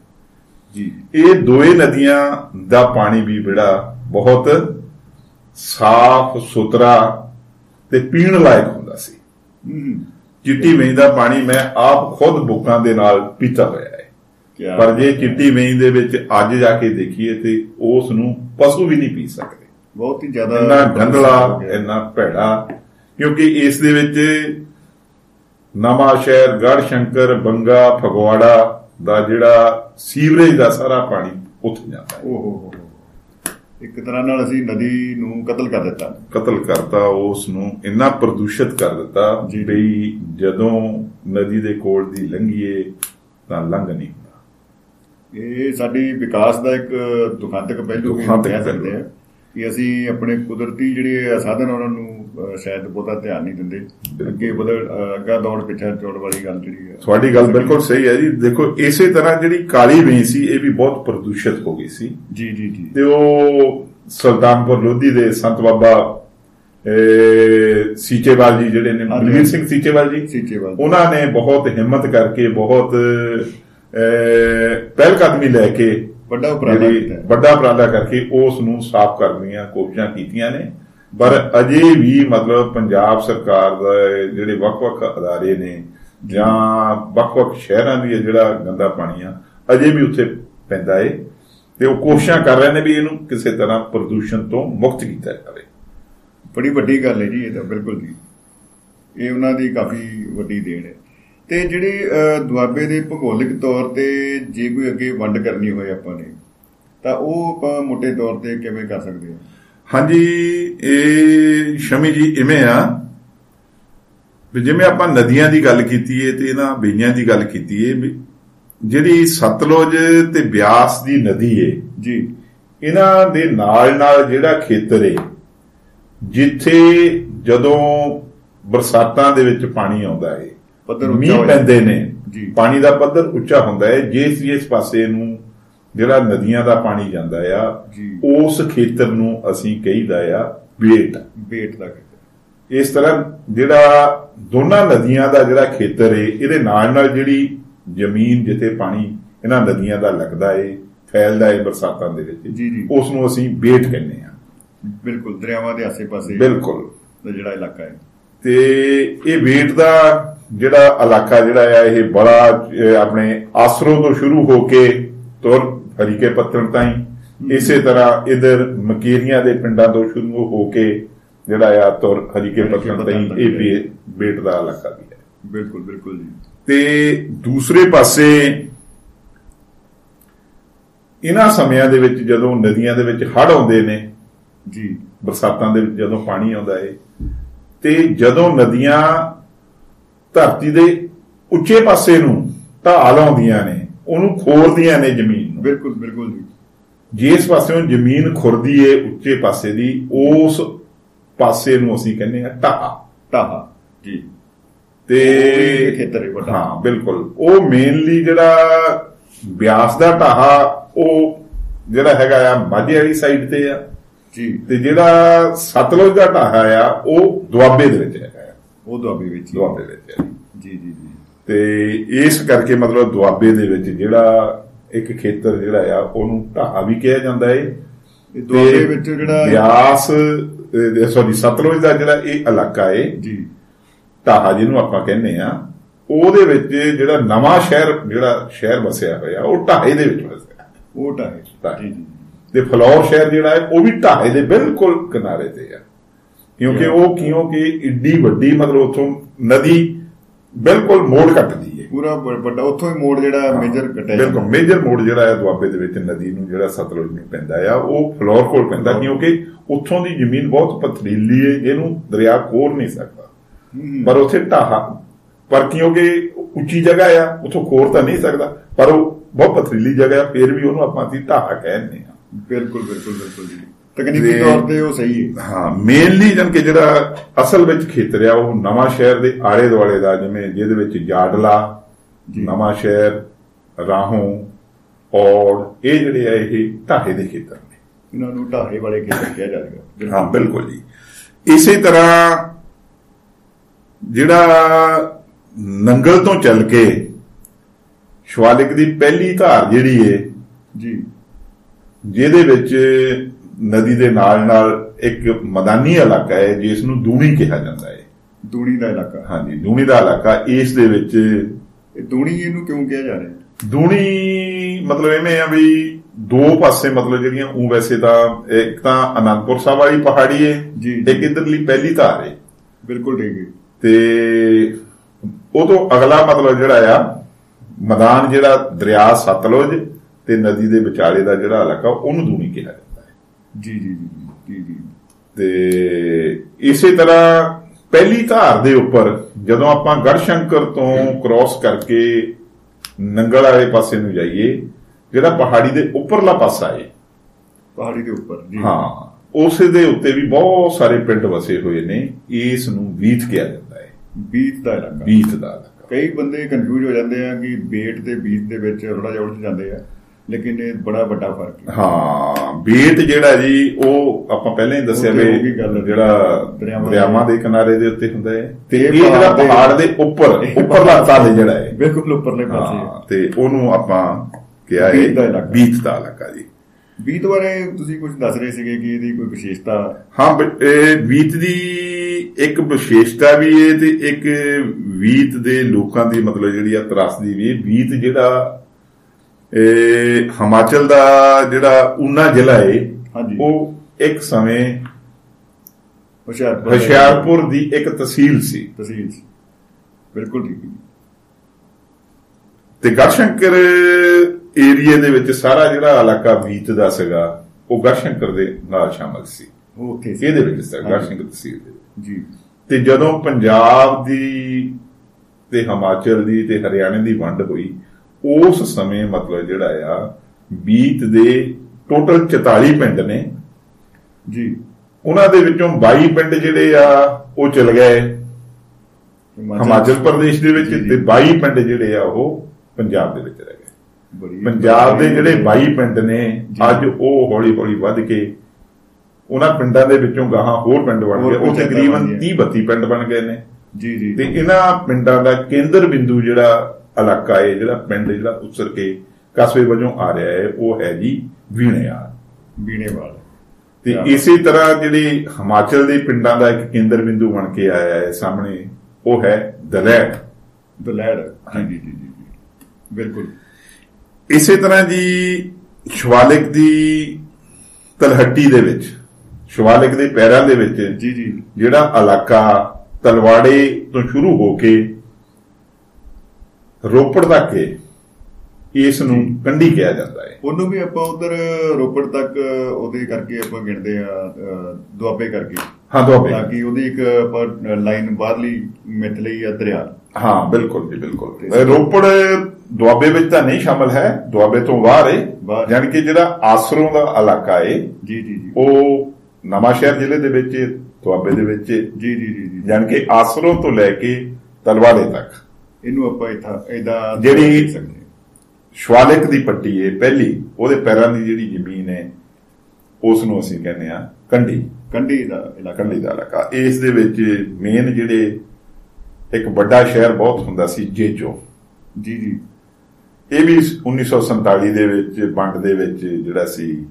ਜੀ। ਇਹ ਦੋਏ ਨਦੀਆਂ ਦਾ ਪਾਣੀ ਵੀ ਜਿਹੜਾ ਬਹੁਤ ਸਾਫ਼ ਸੁਥਰਾ ਤੇ ਪੀਣ ਲਾਇਕ ਹੁੰਦਾ ਸੀ। ਚਿੱਟੀ ਵੇਈ ਦਾ ਪਾਣੀ ਮੈਂ ਆਪ ਖੁਦ ਬੁੱਕਾਂ ਦੇ ਨਾਲ ਪੀਤਾ ਹੋਇਆ ਹੈ। ਪਰ ਜੇ ਚਿੱਟੀ ਵੇਈ ਦੇ ਵਿੱਚ ਅੱਜ ਜਾ ਕੇ ਦੇਖੀਏ ਤੇ ਉਸ ਨੂੰ ਪਸ਼ੂ ਵੀ ਨਹੀਂ ਪੀ ਸਕਦੇ। ਬਹੁਤ ਹੀ ਜ਼ਿਆਦਾ ਇੰਨਾ ਗੰਦਲਾ। ਇੰਨਾ ਭੈੜਾ ਕਿਉਂਕਿ ਇਸ ਦੇ ਵਿੱਚ ਨਵਾਂ ਸ਼ਹਿਰ ਗੜ ਸ਼ੰਕਰ ਬੰਗਾ ਫਗਵਾੜਾ ਦਾ ਜਿਹੜਾ ਸੀਵਰੇਜ ਦਾ ਸਾਰਾ ਪਾਣੀ ਉੱਥੇ ਜਾਂਦਾ ਹੈ ਓ ਹੋ ਹੋ ਹੋ। ਇੱਕ ਤਰ੍ਹਾਂ ਨਾਲ ਅਸੀਂ ਨਦੀ ਨੂੰ ਕਤਲ ਕਰ ਦਿੱਤਾ ਕਤਲ ਕਰਤਾ ਉਸ ਨੂੰ ਇੰਨਾ ਪ੍ਰਦੂਸ਼ਿਤ ਕਰ ਦਿੱਤਾ। ਬਈ ਜਦੋਂ ਨਦੀ ਦੇ ਕੋਲ ਦੀ ਲੰਘੀਏ ਤਾਂ ਲੰਘ ਨਹੀਂ ਹੁੰਦਾ ਇਹ ਸਾਡੀ ਵਿਕਾਸ ਦਾ ਇੱਕ ਦੁਖਾਂਤਕ ਪਹਿਲੂ ਵੀ ਕਹਿ ਸਕਦੇ। ਆ ਕਿ ਅਸੀਂ ਆਪਣੇ ਕੁਦਰਤੀ ਜਿਹੜੇ ਸਾਧਨ ਉਹਨਾਂ ਨੂੰ ਸ਼ਾਇਦ ਬਹੁਤਾ ਧਿਆਨ ਨਹੀਂ ਦਿੰਦੇ। ਅੱਗੇ ਬਦਲ ਅੱਗਾ ਦੌੜ ਪਿੱਛਾ ਚੌੜ ਵਾਲੀ ਗੱਲ ਜਿਹੜੀ ਹੈ ਤੁਹਾਡੀ ਗੱਲ ਬਿਲਕੁਲ ਸਹੀ ਹੈ ਜੀ ਦੇਖੋ ਇਸੇ ਤਰ੍ਹਾਂ ਜਿਹੜੀ ਕਾਲੀ ਵੇਈ ਸੀ ਇਹ ਵੀ ਬਹੁਤ ਪ੍ਰਦੂਸ਼ਿਤ ਹੋ ਗਈ ਸੀ ਜੀ ਜੀ ਜੀ ਤੇ ਉਹ ਸੁਲਤਾਨਪੁਰ ਲੋਧੀ ਦੇ ਸੰਤ ਬਾਬਾ ਸੀਚੇਵਾਲ ਜੀ ਜਿਹੜੇ ਨੇ। ਬਲਵੀਰ ਸਿੰਘ ਸੀਚੇਵਾਲ ਜੀ ਸੀਚੇਵਾਲ। ਉਹਨਾਂ ਨੇ ਬਹੁਤ ਹਿੰਮਤ ਕਰਕੇ ਬਹੁਤ ਪਹਿਲ ਕਦਮੀ ਲੈ ਕੇ ਵੱਡਾ ਉਪਰਾਲਾ ਕੀਤਾ। ਵੱਡਾ ਉਪਰਾਲਾ ਕਰਕੇ ਉਸ ਨੂੰ ਸਾਫ਼ ਕਰਨ ਦੀਆਂ ਕੋਸ਼ਿਸ਼ਾਂ ਕੀਤੀਆਂ ਨੇ। ਪਰ ਅਜੇ ਵੀ ਮਤਲਬ ਪੰਜਾਬ ਸਰਕਾਰ ਦੇ ਜਿਹੜੇ ਵੱਖ-ਵੱਖ ਅਦਾਰੇ ਨੇ ਜਾਂ ਵੱਖ-ਵੱਖ ਸ਼ਹਿਰਾਂ ਦੀ ਜਿਹੜਾ ਗੰਦਾ ਪਾਣੀ ਆ ਅਜੇ ਵੀ ਉੱਥੇ ਪੈਂਦਾ ਏ। ਤੇ ਉਹ ਕੋਸ਼ਿਸ਼ਾਂ ਕਰ ਰਹੇ ਨੇ ਵੀ ਇਹਨੂੰ ਕਿਸੇ ਤਰ੍ਹਾਂ ਪ੍ਰਦੂਸ਼ਣ ਤੋਂ ਮੁਕਤ ਕੀਤਾ ਜਾਵੇ। ਬੜੀ ਵੱਡੀ ਗੱਲ ਹੈ ਜੀ ਇਹ ਤਾਂ ਬਿਲਕੁਲ ਜੀ। ਇਹ ਉਹਨਾਂ ਦੀ ਕਾਫੀ ਵੱਡੀ ਦੇਣ ਹੈ ਤੇ ਜਿਹੜੇ ਦੁਆਬੇ ਦੇ ਭੂਗੋਲਿਕ ਤੌਰ ਤੇ ਜੇ ਕੋਈ ਅੱਗੇ ਵੰਡ ਕਰਨੀ ਹੋਏ ਆਪਾਂ ਨੇ ਤਾਂ ਉਹ ਆਪਾਂ ਮੋٹے ਤੌਰ ਤੇ ਕਿਵੇਂ ਕਰ ਸਕਦੇ ਹਾਂ? ਹਾਂਜੀ ਇਹ ਸ਼ਮੀ ਜੀ ਇਵੇਂ ਆ। ਵੀ ਜਿਵੇਂ ਆਪਾਂ ਨਦੀਆਂ ਦੀ ਗੱਲ ਕੀਤੀ ਏ ਤੇ ਇਹਨਾਂ ਬਈਆਂ ਦੀ ਗੱਲ ਕੀਤੀ ਏ ਵੀ ਜਿਹੜੀ ਸਤਲੁਜ ਤੇ ਬਿਆਸ ਦੀ ਨਦੀ ਏ ਜੀ। ਇਹਨਾਂ ਦੇ ਨਾਲ ਨਾਲ ਜਿਹੜਾ ਖੇਤਰ ਏ ਜਿੱਥੇ ਜਦੋਂ ਬਰਸਾਤਾਂ ਦੇ ਵਿੱਚ ਪਾਣੀ ਆਉਂਦਾ ਏ ਪੱਧਰ ਉੱਚਾ ਮੀਂਹ। ਪੈਂਦੇ ਨੇ। ਜੀ। ਪਾਣੀ ਦਾ ਪੱਧਰ ਉੱਚਾ ਹੁੰਦਾ ਹੈ। ਜਿਸ ਜਿਸ ਪਾਸੇ ਨੂੰ ਜਿਹੜਾ ਨਦੀਆਂ ਦਾ ਪਾਣੀ ਜਾਂਦਾ ਆ ਜੀ। ਉਸ ਖੇਤਰ ਨੂੰ ਅਸੀਂ ਕਹੀਦਾ ਆ ਬੇਟ। ਬੇਟ ਦਾ ਖੇਤਰ। ਇਸ ਤਰ੍ਹਾਂ ਜਿਹੜਾ ਦੋਨਾਂ ਨਦੀਆਂ ਦਾ ਜਿਹੜਾ ਖੇਤਰ ਏ ਇਹਦੇ ਨਾਲ ਨਾਲ ਜਿਹੜੀ ਜ਼ਮੀਨ ਜਿੱਥੇ ਪਾਣੀ ਇਹਨਾਂ ਨਦੀਆਂ ਦਾ ਲੱਗਦਾ ਏ ਫੈਲਦਾ ਏ ਬਰਸਾਤਾਂ ਦੇ ਵਿੱਚ ਜੀ, ਜੀ। ਉਸ ਨੂੰ ਅਸੀਂ ਬੇਟ ਕਹਿੰਦੇ ਆ ਬਿਲਕੁਲ ਦਰਿਆਵਾਂ ਦੇ ਆਸੇ-ਪਾਸੇ ਬਿਲਕੁਲ। ਜਿਹੜਾ ਇਲਾਕਾ ਹੈ ਤੇ ਇਹ ਵੇਟ ਦਾ ਜਿਹੜਾ ਇਲਾਕਾ ਜਿਹੜਾ ਆ ਇਹ ਬੜਾ ਆਪਣੇ ਆਸਰੋ ਤੋਂ ਸ਼ੁਰੂ ਹੋ ਕੇ ਤੁਰ ਹਰੀਕੇ ਪੱਤਣ ਤਾਈਂ ਇਸੇ ਤਰ੍ਹਾਂ ਇਧਰ ਮਕੇਰੀਆਂ ਦੇ ਪਿੰਡਾਂ ਤੋਂ ਸ਼ੁਰੂ ਹੋ ਕੇ ਜਿਹੜਾ ਆ ਤੁਰ ਹਰੀਕੇ ਪੱਤਣ ਤਾਈਂ ਇਹ ਬੇ- ਬੇਟ ਦਾ ਇਲਾਕਾ ਵੀ ਹੈ। ਬਿਲਕੁਲ ਬਿਲਕੁਲ ਜੀ। ਤੇ ਦੂਸਰੇ ਪਾਸੇ ਇਹਨਾਂ ਸਮਿਆਂ ਦੇ ਵਿੱਚ ਜਦੋਂ ਨਦੀਆਂ ਦੇ ਵਿੱਚ ਹੜ੍ਹ ਆਉਂਦੇ ਨੇ ਜੀ। ਬਰਸਾਤਾਂ ਦੇ ਵਿੱਚ ਜਦੋਂ ਪਾਣੀ ਆਉਂਦਾ ਹੈ ਤੇ ਜਦੋਂ ਨਦੀਆਂ ਧਰਤੀ ਦੇ ਉੱਚੇ ਪਾਸੇ ਨੂੰ ਢਾਹ ਲਾਉਂਦੀਆਂ ਨੇ ਉਹਨੂੰ ਖੋਰਦੀਆਂ ਨੇ ਜ਼ਮੀਨ ਨੂੰ। ਬਿਲਕੁਲ ਬਿਲਕੁਲ ਜੀ। ਜਿਸ ਪਾਸਿਓਂ ਜ਼ਮੀਨ ਖੁਰਦੀ ਏ ਉੱਚੇ ਪਾਸੇ ਦੀ ਉਸ ਪਾਸੇ ਨੂੰ ਅਸੀਂ ਕਹਿੰਦੇ ਆ ਢਾਹ। ਟਾਹਾ ਜੀ। ਤੇ ਖੇਤਰ ਹੈ ਵੱਡਾ। ਹਾਂ ਬਿਲਕੁਲ। ਉਹ ਮੇਨਲੀ ਜਿਹੜਾ ਬਿਆਸ ਦਾ ਢਾਹਾ ਉਹ ਜਿਹੜਾ ਹੈਗਾ ਆ ਮਾਝੇ ਵਾਲੀ ਸਾਈਡ ਤੇ ਆ। ਜੀ। ਤੇ ਜਿਹੜਾ ਸਤਲੁਜ ਦਾ ਢਾਹਾ ਆ ਉਹ ਦੁਆਬੇ ਦੇ ਵਿੱਚ ਆ ਉਹ ਦੁਆਬੇ ਵਿੱਚ ਹੀ। ਦੁਆਬੇ ਵਿੱਚ ਹੈ ਜੀ ਜੀ ਜੀ। ਤੇ ਇਸ ਕਰਕੇ ਮਤਲਬ ਦੁਆਬੇ ਦੇ ਵਿੱਚ ਜਿਹੜਾ ਇੱਕ ਖੇਤਰ ਜਿਹੜਾ ਆ ਉਹਨੂੰ ਢਾਹਾ ਵੀ ਕਿਹਾ ਜਾਂਦਾ ਹੈ ਇਹ ਦੁਆਬੇ ਵਿੱਚ ਜਿਹੜਾ ਬਿਆਸ ਸੌਰੀ ਸਤਲੁਜ ਦਾ ਜਿਹੜਾ ਇਹ ਇਲਾਕਾ ਹੈ ਜੀ। ਢਾਹਾ ਜਿਹਨੂੰ ਆਪਾਂ ਕਹਿੰਦੇ ਆ ਉਹਦੇ ਵਿੱਚ ਜਿਹੜਾ ਨਵਾਂ ਸ਼ਹਿਰ ਜਿਹੜਾ ਸ਼ਹਿਰ ਵਸਿਆ ਹੋਇਆ ਉਹ ਢਾਹੇ ਦੇ ਵਿੱਚ ਵਸਿਆ। ਉਹ ਟਾਹੇ। ਜੀ ਜੀ ਤੇ ਫਲੌਰ ਸ਼ਹਿਰ ਜਿਹੜਾ ਹੈ ਉਹ ਵੀ ਢਾਹੇ ਦੇ ਬਿਲਕੁਲ ਕਿਨਾਰੇ ਤੇ ਆ। ਕਿਉਂਕਿ ਉਹ ਕਿਉਂਕਿ ਏਡੀ ਵੱਡੀ ਮਤਲਬ ਉਥੋਂ ਨਦੀ ਬਿਲਕੁਲ ਮੋੜ ਕੱਟਦੀ ਹੈ ਪੂਰਾ ਵੱਡਾ ਉੱਥੋਂ ਹੀ ਮੋੜ ਜਿਹੜਾ ਮੇਜਰ ਕੱਟਿਆ ਬਿਲਕੁਲ ਮੇਜਰ ਮੋੜ ਜਿਹੜਾ ਹੈ ਦੁਆਬੇ ਦੇ ਵਿੱਚ ਨਦੀ ਨੂੰ ਜਿਹੜਾ ਸਤਲੁਜ ਨੂੰ ਪੈਂਦਾ ਆ ਉਹ ਫਲੋਰ ਕੋਲ ਪੈਂਦਾ ਕਿਉਂਕਿ ਉੱਥੋਂ ਦੀ ਜ਼ਮੀਨ ਬਹੁਤ ਪਥਰੀਲੀ ਹੈ ਇਹਨੂੰ ਦਰਿਆ ਕੋਰ ਨਹੀਂ ਸਕਦਾ। ਪਰ ਉੱਥੇ ਢਾਹਾ ਪਰ ਕਿਉਂਕਿ ਉੱਚੀ ਜਗ੍ਹਾ ਆ ਉੱਥੋਂ ਖੋਰ ਤਾਂ ਨਹੀਂ ਸਕਦਾ ਪਰ ਉਹ ਬਹੁਤ ਪਥਰੀਲੀ ਜਗ੍ਹਾ ਆ ਫਿਰ ਵੀ ਉਹਨੂੰ ਆਪਾਂ ਅਸੀਂ ਢਾਹਾ ਕਹਿੰਦੇ ਆ ਬਿਲਕੁਲ ਬਿਲਕੁਲ ਬਿਲਕੁਲ ਜੀ। ਤਕਨੀਕੀ ਤੌਰ ਤੇ ਉਹ ਸਹੀ ਹੈ। ਹਾਂ ਮੇਨਲੀ ਜਨ ਕਿ ਜਿਹੜਾ ਅਸਲ ਵਿੱਚ ਖੇਤਰ ਆ ਉਹ ਨਵਾਂ ਸ਼ਹਿਰ ਦੇ ਆਲੇ ਦੁਆਲੇ ਦਾ ਜਿਵੇਂ ਜਿਹਦੇ ਵਿੱਚ ਜਾਡਲਾ। ਨਵਾਂ ਸ਼ਹਿਰ ਰਾਹੋਂ ਔਰ ਇਹ ਜਿਹੜੇ ਆ ਇਹ ਢਾਹੇ ਦੇ ਖੇਤਰ ਨੇ। ਇਹਨਾਂ ਨੂੰ ਢਾਹੇ ਵਾਲੇ ਖੇਤਰ ਕਿਹਾ ਜਾਏਗਾ ਹਾਂ ਬਿਲਕੁਲ ਜੀ। ਇਸੇ ਤਰ੍ਹਾਂ ਜਿਹੜਾ ਨੰਗਲ ਤੋਂ ਚੱਲ ਕੇ ਸ਼ਿਵਾਲਿਕ ਦੀ ਪਹਿਲੀ ਧਾਰ ਜਿਹੜੀ ਏ ਜੀ। ਜਿਹਦੇ ਵਿੱਚ ਨਦੀ ਦੇ ਨਾਲ ਨਾਲ ਇੱਕ ਮੈਦਾਨੀ ਇਲਾਕਾ ਹੈ ਜਿਸ ਨੂੰ ਦੂਣੀ ਕਿਹਾ ਜਾਂਦਾ ਹੈ। ਦੂਣੀ ਦਾ ਇਲਾਕਾ। ਹਾਂਜੀ ਦੂਣੀ ਦਾ ਇਲਾਕਾ। ਇਸ ਦੇ ਵਿੱਚ ਦੂਣੀ ਇਹਨੂੰ ਕਿਉਂ ਕਿਹਾ ਜਾ ਰਿਹਾ ਦੂਣੀ ਮਤਲਬ ਐਵੇਂ ਆ ਵੀ ਦੋ ਪਾਸੇ ਮਤਲਬ ਜਿਹੜੀਆਂ ਉਹ ਵੈਸੇ ਤਾਂ ਇੱਕ ਤਾਂ ਅਨੰਦਪੁਰ ਸਾਹਿਬ ਵਾਲੀ ਪਹਾੜੀ ਹੈ। ਇੱਕ ਇਧਰਲੀ ਪਹਿਲੀ ਧਾਰ ਹੈ। ਬਿਲਕੁਲ ਠੀਕ ਹੈ। ਤੇ ਉਹ ਤੋਂ ਅਗਲਾ ਮਤਲਬ ਜਿਹੜਾ ਆ ਮੈਦਾਨ ਜਿਹੜਾ ਦਰਿਆ ਸਤਲੁਜ ਤੇ ਨਦੀ ਦੇ ਵਿਚਾਲੇ ਦਾ ਜਿਹੜਾ ਇਲਾਕਾ ਉਹਨੂੰ ਦੂਣੀ ਕਿਹਾ ਜਾਂਦਾ ਜੀ ਜੀ ਜੀ ਜੀ ਤੇ ਇਸੇ ਤਰ੍ਹਾਂ ਪਹਿਲੀ ਧਾਰ ਦੇ ਉੱਪਰ ਜਦੋਂ ਆਪਾਂ ਗੜਸ਼ੰਕਰ ਤੋਂ ਕ੍ਰਾਸ ਕਰਕੇ ਨੰਗਲ ਵਾਲੇ ਪਾਸੇ ਨੂੰ ਜਾਈਏ ਜਿਹੜਾ ਪਹਾੜੀ ਦੇ ਉੱਪਰਲਾ ਪਾਸਾ ਹੈ ਪਹਾੜੀ ਦੇ ਉੱਪਰ ਜੀ। ਹਾਂ ਉਸ ਦੇ ਉੱਤੇ ਵੀ ਬਹੁਤ ਸਾਰੇ ਪਿੰਡ ਵਸੇ ਹੋਏ ਨੇ ਇਸ ਨੂੰ ਵੀਤ ਕਿਹਾ ਜਾਂਦਾ ਹੈ ਬੀਤ ਦਾ ਇਲਾਕਾ। ਵੀਤ ਦਾ ਕਈ ਬੰਦੇ ਕਨਫਿਊਜ਼ ਹੋ ਜਾਂਦੇ ਆ ਕਿ ਬੇਟ ਤੇ ਬੀਤ ਦੇ ਵਿੱਚ ਥੋੜਾ ਜਿਹਾ ਉਲਝ ਜਾਂਦੇ ਆ। ਲੇਕਿਨ ਇਹ ਬੜਾ ਵੱਡਾ ਫ਼ਰਕ ਹੈ ਹਾਂ ਬੇਟ ਜਿਹੜਾ ਜੀ ਉਹ ਆਪਾਂ ਪਹਿਲਾਂ ਹੀ ਦੱਸਿਆ ਵੀ। ਜਿਹੜਾ ਦਰਿਆਵਾਂ ਦੇ ਕਿਨਾਰੇ ਦੇ ਉੱਤੇ ਹੁੰਦਾ ਹੈ ਤੇ ਇਹ ਜਿਹੜਾ ਪਹਾੜ ਦੇ- ਉੱਪਰ ਉੱਪਰਲਾ ਤਲ ਜਿਹੜਾ ਹੈ ਬਿਲਕੁਲ ਉੱਪਰਲੇ ਪਾਸੇ ਤੇ ਉਹਨੂੰ ਆਪਾਂ ਕਿਹਾ ਹੈ ਬੀਤ ਦਾ ਇਲਾਕਾ। ਬੀਤ ਜੀ ਬੀਤ ਬਾਰੇ ਤੁਸੀਂ ਕੁਝ ਦੱਸ ਰਹੇ ਸੀਗੇ ਕਿ ਇਹਦੀ ਕੋਈ ਵਿਸ਼ੇਸ਼ਤਾ ਹਾਂ ਇਹ ਵੀਤ ਦੀ ਇੱਕ ਵਿਸ਼ੇਸ਼ਤਾ ਵੀ ਹੈ ਤੇ ਇੱਕ ਵੀਤ ਦੇ ਲੋਕਾਂ ਦੀ ਮਤਲਬ ਜਿਹੜੀ ਆ ਤਰਾਸਦੀ ਵੀ ਵੀਤ ਜਿਹੜਾ ਇਹ ਹਿਮਾਚਲ ਦਾ ਜਿਹੜਾ ਊਨਾ ਜ਼ਿਲ੍ਹਾ ਹੈ ਹਾਂਜੀ। ਉਹ ਇੱਕ ਸਮੇਂ ਹੁਸ਼ਿਆਰਪੁਰ ਦੀ ਇੱਕ ਤਹਿਸੀਲ ਸੀ ਤਹਿਸੀਲ ਬਿਲਕੁਲ ਠੀਕ। ਤੇ ਗੜਸ਼ੰਕਰ ਏਰੀਏ ਦੇ ਵਿੱਚ ਸਾਰਾ ਜਿਹੜਾ ਇਲਾਕਾ ਵੀਤ ਦਾ ਸੀਗਾ ਉਹ ਗੜਸ਼ੰਕਰ ਦੇ ਨਾਲ ਸ਼ਾਮਲ ਸੀ ਸੀ ਇਹਦੇ ਵਿੱਚ ਸੀ ਹਾਂਜੀ। ਗੜਸ਼ੰਕਰ ਤਹਿਸੀਲ ਦੇ। ਜੀ ਤੇ ਜਦੋਂ ਪੰਜਾਬ ਦੀ ਤੇ ਹਿਮਾਚਲ ਦੀ ਤੇ ਹਰਿਆਣੇ ਦੀ ਵੰਡ ਹੋਈ ਉਸ ਸਮੇਂ ਮਤਲਬ ਜਿਹੜਾ ਆ ਬੀਤ ਦੇ ਟੋਟਲ 44 ਪਿੰਡ ਨੇ। ਜੀ। ਉਹਨਾਂ ਦੇ ਵਿੱਚੋਂ 22 ਪਿੰਡ ਜਿਹੜੇ ਆ ਉਹ ਚਲ ਗਏ। ਹਿਮਾਚਲ ਪ੍ਰਦੇਸ਼ ਦੇ ਵਿੱਚ। ਤੇ 22 ਪਿੰਡ ਜਿਹੜੇ ਆ ਉਹ ਪੰਜਾਬ ਦੇ ਵਿੱਚ ਰਹਿ ਗਏ। ਪੰਜਾਬ ਦੇ ਜਿਹੜੇ 22 ਪਿੰਡ ਨੇ ਅੱਜ ਉਹ ਹੌਲੀ ਹੌਲੀ ਵੱਧ ਕੇ ਉਹਨਾਂ ਪਿੰਡਾਂ ਦੇ ਵਿੱਚੋਂ ਗਾਹਾਂ ਹੋਰ ਪਿੰਡ ਬਣ ਗਏ। ਉਹ ਤਕਰੀਬਨ ਬਣ 30 32 ਪਿੰਡ ਬਣ ਗਏ ਨੇ। ਜੀ ਜੀ ਤੇ ਇਹਨਾਂ ਪਿੰਡਾਂ ਦਾ ਕੇਂਦਰ ਬਿੰਦੂ ਜਿਹੜਾ ਇਲਾਕਾ ਹੈ ਜਿਹੜਾ ਪਿੰਡ ਜਿਹੜਾ ਉਸਰ ਕੇ ਕਸਬੇ ਵਜੋਂ ਆ ਰਿਹਾ ਹੈ ਉਹ ਹੈ ਜੀ ਵੀਣੇਵਾਲ। ਬੀਣੇਵਾਲ ਤੇ ਇਸੇ ਤਰ੍ਹਾਂ ਜਿਹੜੇ ਹਿਮਾਚਲ ਦੇ ਪਿੰਡਾਂ ਦਾ ਇੱਕ ਕੇਂਦਰ ਬਿੰਦੂ ਬਣ ਕੇ ਆਇਆ ਹੈ ਸਾਹਮਣੇ ਉਹ ਹੈ ਦਲੈੜ। ਦਲੈੜ। ਜੀ ਜੀ ਜੀ ਜੀ ਜੀ। ਬਿਲਕੁਲ। ਇਸੇ ਤਰ੍ਹਾਂ ਜੀ ਸ਼ਿਵਾਲਿਕ ਦੀ ਤਲਹੱਟੀ ਦੇ ਵਿੱਚ ਸ਼ਿਵਾਲਿਕ ਦੇ ਪੈਰਾਂ ਦੇ ਵਿੱਚ ਜੀ ਜੀ। ਜਿਹੜਾ ਇਲਾਕਾ ਤਲਵਾੜੇ ਤੋਂ ਸ਼ੁਰੂ ਹੋ ਕੇ ਰੋਪੜ ਤੱਕ ਹੈ ਇਸ ਨੂੰ ਕੰਢੀ ਕਿਹਾ ਜਾਂਦਾ ਹੈ। ਉਹਨੂੰ ਵੀ ਆਪਾਂ ਉਧਰ ਰੋਪੜ ਤੱਕ ਉਹਦੇ ਕਰਕੇ ਆਪਾਂ ਗਿਣਦੇ ਆ ਦੁਆਬੇ ਕਰਕੇ। ਹਾਂ ਦੁਆਬੇ ਤਾਂ ਕਿ ਉਹਦੀ ਇੱਕ ਆਪਾਂ ਲਾਈਨ ਬਾਹਰਲੀ ਮਿੱਥ ਲਈ ਆ ਦਰਿਆ। ਹਾਂ ਬਿਲਕੁਲ ਜੀ ਬਿਲਕੁਲ। ਰੋਪੜ ਦੁਆਬੇ ਵਿੱਚ ਤਾਂ ਨਹੀਂ ਸ਼ਾਮਲ ਹੈ ਦੁਆਬੇ ਤੋਂ ਬਾਹਰ ਹੈ। ਯਾਨੀ ਕਿ ਜਿਹੜਾ ਆਸਰੋਂ ਦਾ ਇਲਾਕਾ ਹੈ ਜੀ ਜੀ ਜੀ। ਉਹ ਨਵਾਂ ਸ਼ਹਿਰ ਜ਼ਿਲ੍ਹੇ ਦੇ ਵਿੱਚ ਦੁਆਬੇ ਦੇ ਵਿੱਚ ਜੀ ਜੀ ਜੀ। ਯਾਨੀ ਕਿ ਆਸਰੋਂ ਤੋਂ ਲੈ ਕੇ ਤਲਵਾੜੇ ਤੱਕ। ਇਹਨੂੰ ਆਪਾਂ ਇਥਾ ਇਹਦਾ ਜਿਹੜੀ-। ਸ਼ਵਾਲਿਕ ਦੀ ਪੱਟੀ ਹੈ ਪਹਿਲੀ ਉਹਦੇ ਪੈਰਾਂ ਦੀ ਜਿਹੜੀ ਜ਼ਮੀਨ ਹੈ ਉਸ ਨੂੰ ਅਸੀਂ ਕਹਿੰਦੇ ਆ ਕੰਢੀ। ਕੰਢੀ ਦਾ ਇਲਾਕਾ। ਕੰਢੀ ਦਾ ਇਲਾਕਾ। ਇਸ ਦੇ ਵਿੱਚ ਮੇਨ ਜਿਹੜੇ ਇੱਕ ਵੱਡਾ ਸ਼ਹਿਰ ਬਹੁਤ ਹੁੰਦਾ ਸੀ ਜੇਜੋ। ਜੀ ਜੀ। ਇਹ ਵੀ 1947 ਦੇ ਵਿੱਚ ਵੰਡ ਦੇ ਵਿੱਚ ਜਿਹੜਾ ਸੀ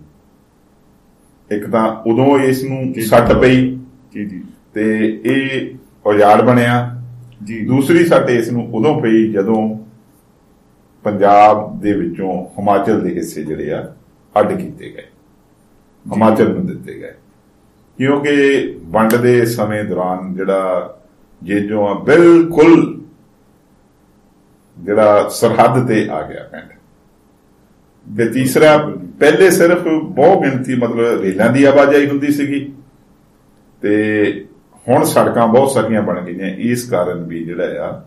ਇੱਕ ਤਾਂ ਉਦੋਂ ਇਸ ਨੂੰ ਸੱਟ। ਪਈ ਜੀ ਜੀ। ਤੇ ਇਹ ਔਜਾੜ ਬਣਿਆ। ਜੀ। ਦੂਸਰੀ ਸੱਟ ਇਸ ਨੂੰ ਉਦੋਂ ਪਈ ਜਦੋਂ ਪੰਜਾਬ ਦੇ ਵਿੱਚੋਂ ਹਿਮਾਚਲ ਦੇ ਹਿੱਸੇ ਜਿਹੜੇ ਆ, ਅੱਡ ਕੀਤੇ ਗਏ। ਹਿਮਾਚਲ ਨੂੰ ਦਿੱਤੇ ਗਏ। ਕਿਉਂਕਿ ਵੰਡ ਦੇ ਸਮੇਂ ਦੌਰਾਨ ਜਿਹੜਾ ਜੇਜੋਂ ਆ, ਬਿਲਕੁਲ ਜਿਹੜਾ ਸਰਹੱਦ ਤੇ ਆ ਗਿਆ ਪਿੰਡ। ਤੇ ਤੀਸਰਾ, ਪਹਿਲੇ ਸਿਰਫ ਬਹੁ ਗਿਣਤੀ ਮਤਲਬ ਰੇਲਾਂ ਦੀ ਆਵਾਜਾਈ ਹੁੰਦੀ ਸੀਗੀ। ਤੇ ਹੁਣ ਸੜਕਾਂ ਬਹੁਤ ਸਾਰੀਆਂ ਬਣ ਗਈਆਂ ਇਸ ਕਾਰਨ ਵੀ ਜਿਹੜਾ ਆ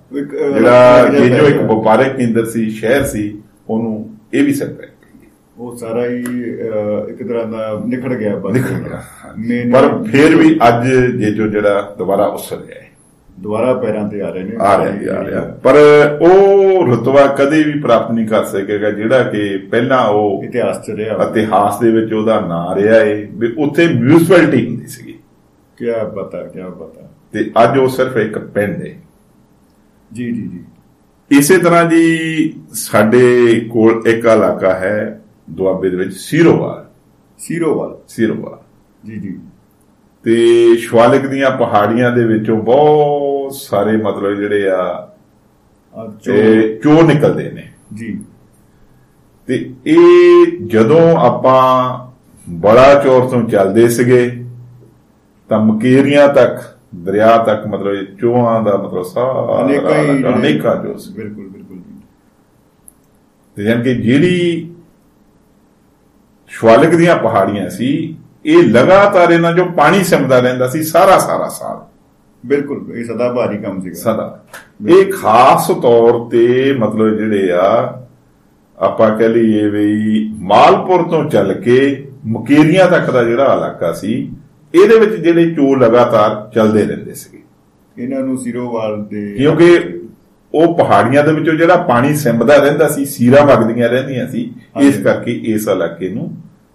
ਜਿਹੜਾ ਇਹ ਜੋ ਇੱਕ। ਵਪਾਰਕ ਕੇਂਦਰ ਸੀ ਸ਼ਹਿਰ ਸੀ ਉਹਨੂੰ ਇਹ ਵੀ ਸੈਟ ਪੈ ਗਈ। ਉਹ ਸਾਰਾ ਹੀ ਇੱਕ ਤਰ੍ਹਾਂ ਦਾ ਨਿਖੜ ਗਿਆ ਬਸ। ਪਰ ਫਿਰ ਵੀ ਅੱਜ ਜੇ ਜੋ ਜਿਹੜਾ ਦੁਬਾਰਾ ਉਸਰ ਗਿਆ ਦੁਬਾਰਾ ਪੈਰਾਂ ਤੇ ਆ ਰਹੇ ਨੇ। ਆ ਰਿਹਾ ਆ ਰਿਹਾ। ਪਰ ਉਹ ਰਤਬਾ ਕਦੇ ਵੀ ਪ੍ਰਾਪਤ ਨਹੀਂ ਕਰ ਸਕੇਗਾ ਜਿਹੜਾ ਕਿ ਪਹਿਲਾਂ ਉਹ ਇਤਿਹਾਸ ਚ ਰਿਹਾ ਇਤਿਹਾਸ ਦੇ ਵਿੱਚ ਉਹਦਾ ਨਾਂ ਰਿਹਾ ਹੈ ਵੀ ਉੱਥੇ ਮਿਊਨਿਸਪੈਲਿਟੀ ਹੁੰਦੀ ਸੀਗੀ। ਕੀ ਪਤਾ ਕੀ ਪਤਾ ਤੇ ਅੱਜ ਉਹ ਸਿਰਫ ਇੱਕ ਪਿੰਡ ਹੈ। ਜੀ ਜੀ ਜੀ। ਇਸੇ ਤਰ੍ਹਾਂ ਜੀ ਸਾਡੇ ਕੋਲ ਇੱਕ ਇਲਾਕਾ ਹੈ ਦੁਆਬੇ ਦੇ ਵਿੱਚ ਸੀਰੋਵਾਲ। ਸੀਰੋਵਾਲ। ਸੀਰੋਵਾਲ। ਜੀ ਜੀ। ਤੇ ਸ਼ਵਾਲਿਕ ਦੀਆਂ ਪਹਾੜੀਆਂ ਦੇ ਵਿੱਚੋਂ ਬਹੁਤ ਸਾਰੇ ਮਤਲਬ ਜਿਹੜੇ ਆ ਇਹ ਚੋ ਨਿਕਲਦੇ ਨੇ। ਜੀ। ਤੇ ਇਹ ਜਦੋਂ ਆਪਾਂ ਬੜਾ ਚੌਰ ਤੋਂ ਚੱਲਦੇ ਸੀਗੇ ਤਾਂ ਮਕੇਰੀਆਂ ਤੱਕ ਦਰਿਆ ਤੱਕ ਮਤਲਬ ਇਹ ਚੋਹਾਂ ਦਾ ਮਤਲਬ ਸਾਰਾ ਅਨੇਕਾਂ ਹੀ ਇਲਾਕਾ, ਅਨੇਕਾਂ ਚੋ ਸੀ। ਬਿਲਕੁਲ ਬਿਲਕੁਲ ਤੇ ਯਾਨੀ ਕਿ ਜਿਹੜੀ ਸ਼ਵਾਲਿਕ ਦੀਆਂ ਪਹਾੜੀਆਂ ਸੀ ਇਹ ਲਗਾਤਾਰ ਇਹਨਾਂ ਜੋ ਪਾਣੀ ਸਿਮਦਾ ਰਹਿੰਦਾ ਸੀ ਸਾਰਾ ਸਾਰਾ ਸਾਲ। ਬਿਲਕੁਲ ਇਹ ਸਦਾ ਭਾਰੀ ਕੰਮ ਸੀਗਾ। ਸਦਾ। ਇਹ ਖਾਸ ਤੌਰ ਤੇ ਮਤਲਬ ਜਿਹੜੇ ਆ ਆਪਾਂ ਕਹ ਲਈਏ ਵੀ ਮਾਲਪੁਰ ਤੋਂ ਚੱਲ ਕੇ ਮੁਕੇਰੀਆਂ ਤੱਕ ਦਾ ਜਿਹੜਾ ਇਲਾਕਾ ਸੀ ਇਹਦੇ ਵਿੱਚ ਜਿਹੜੇ ਚੋ ਲਗਾਤਾਰ ਚੱਲਦੇ ਰਹਿੰਦੇ ਸੀ ਇਹਨਾਂ ਨੂੰ ਸੀਰੋਵਾਲ ਦੇ ਕਿਉਂਕਿ ਉਹ ਪਹਾੜੀਆਂ ਦੇ ਵਿੱਚੋਂ ਜਿਹੜਾ ਪਾਣੀ ਸਿੰਬਦਾ ਰਹਿੰਦਾ ਸੀ ਸੀਰਾ ਵਗਦੀਆਂ ਰਹਿੰਦੀਆਂ ਸੀ ਇਸ। ਕਰਕੇ ਇਸ ਇਲਾਕੇ ਨੂੰ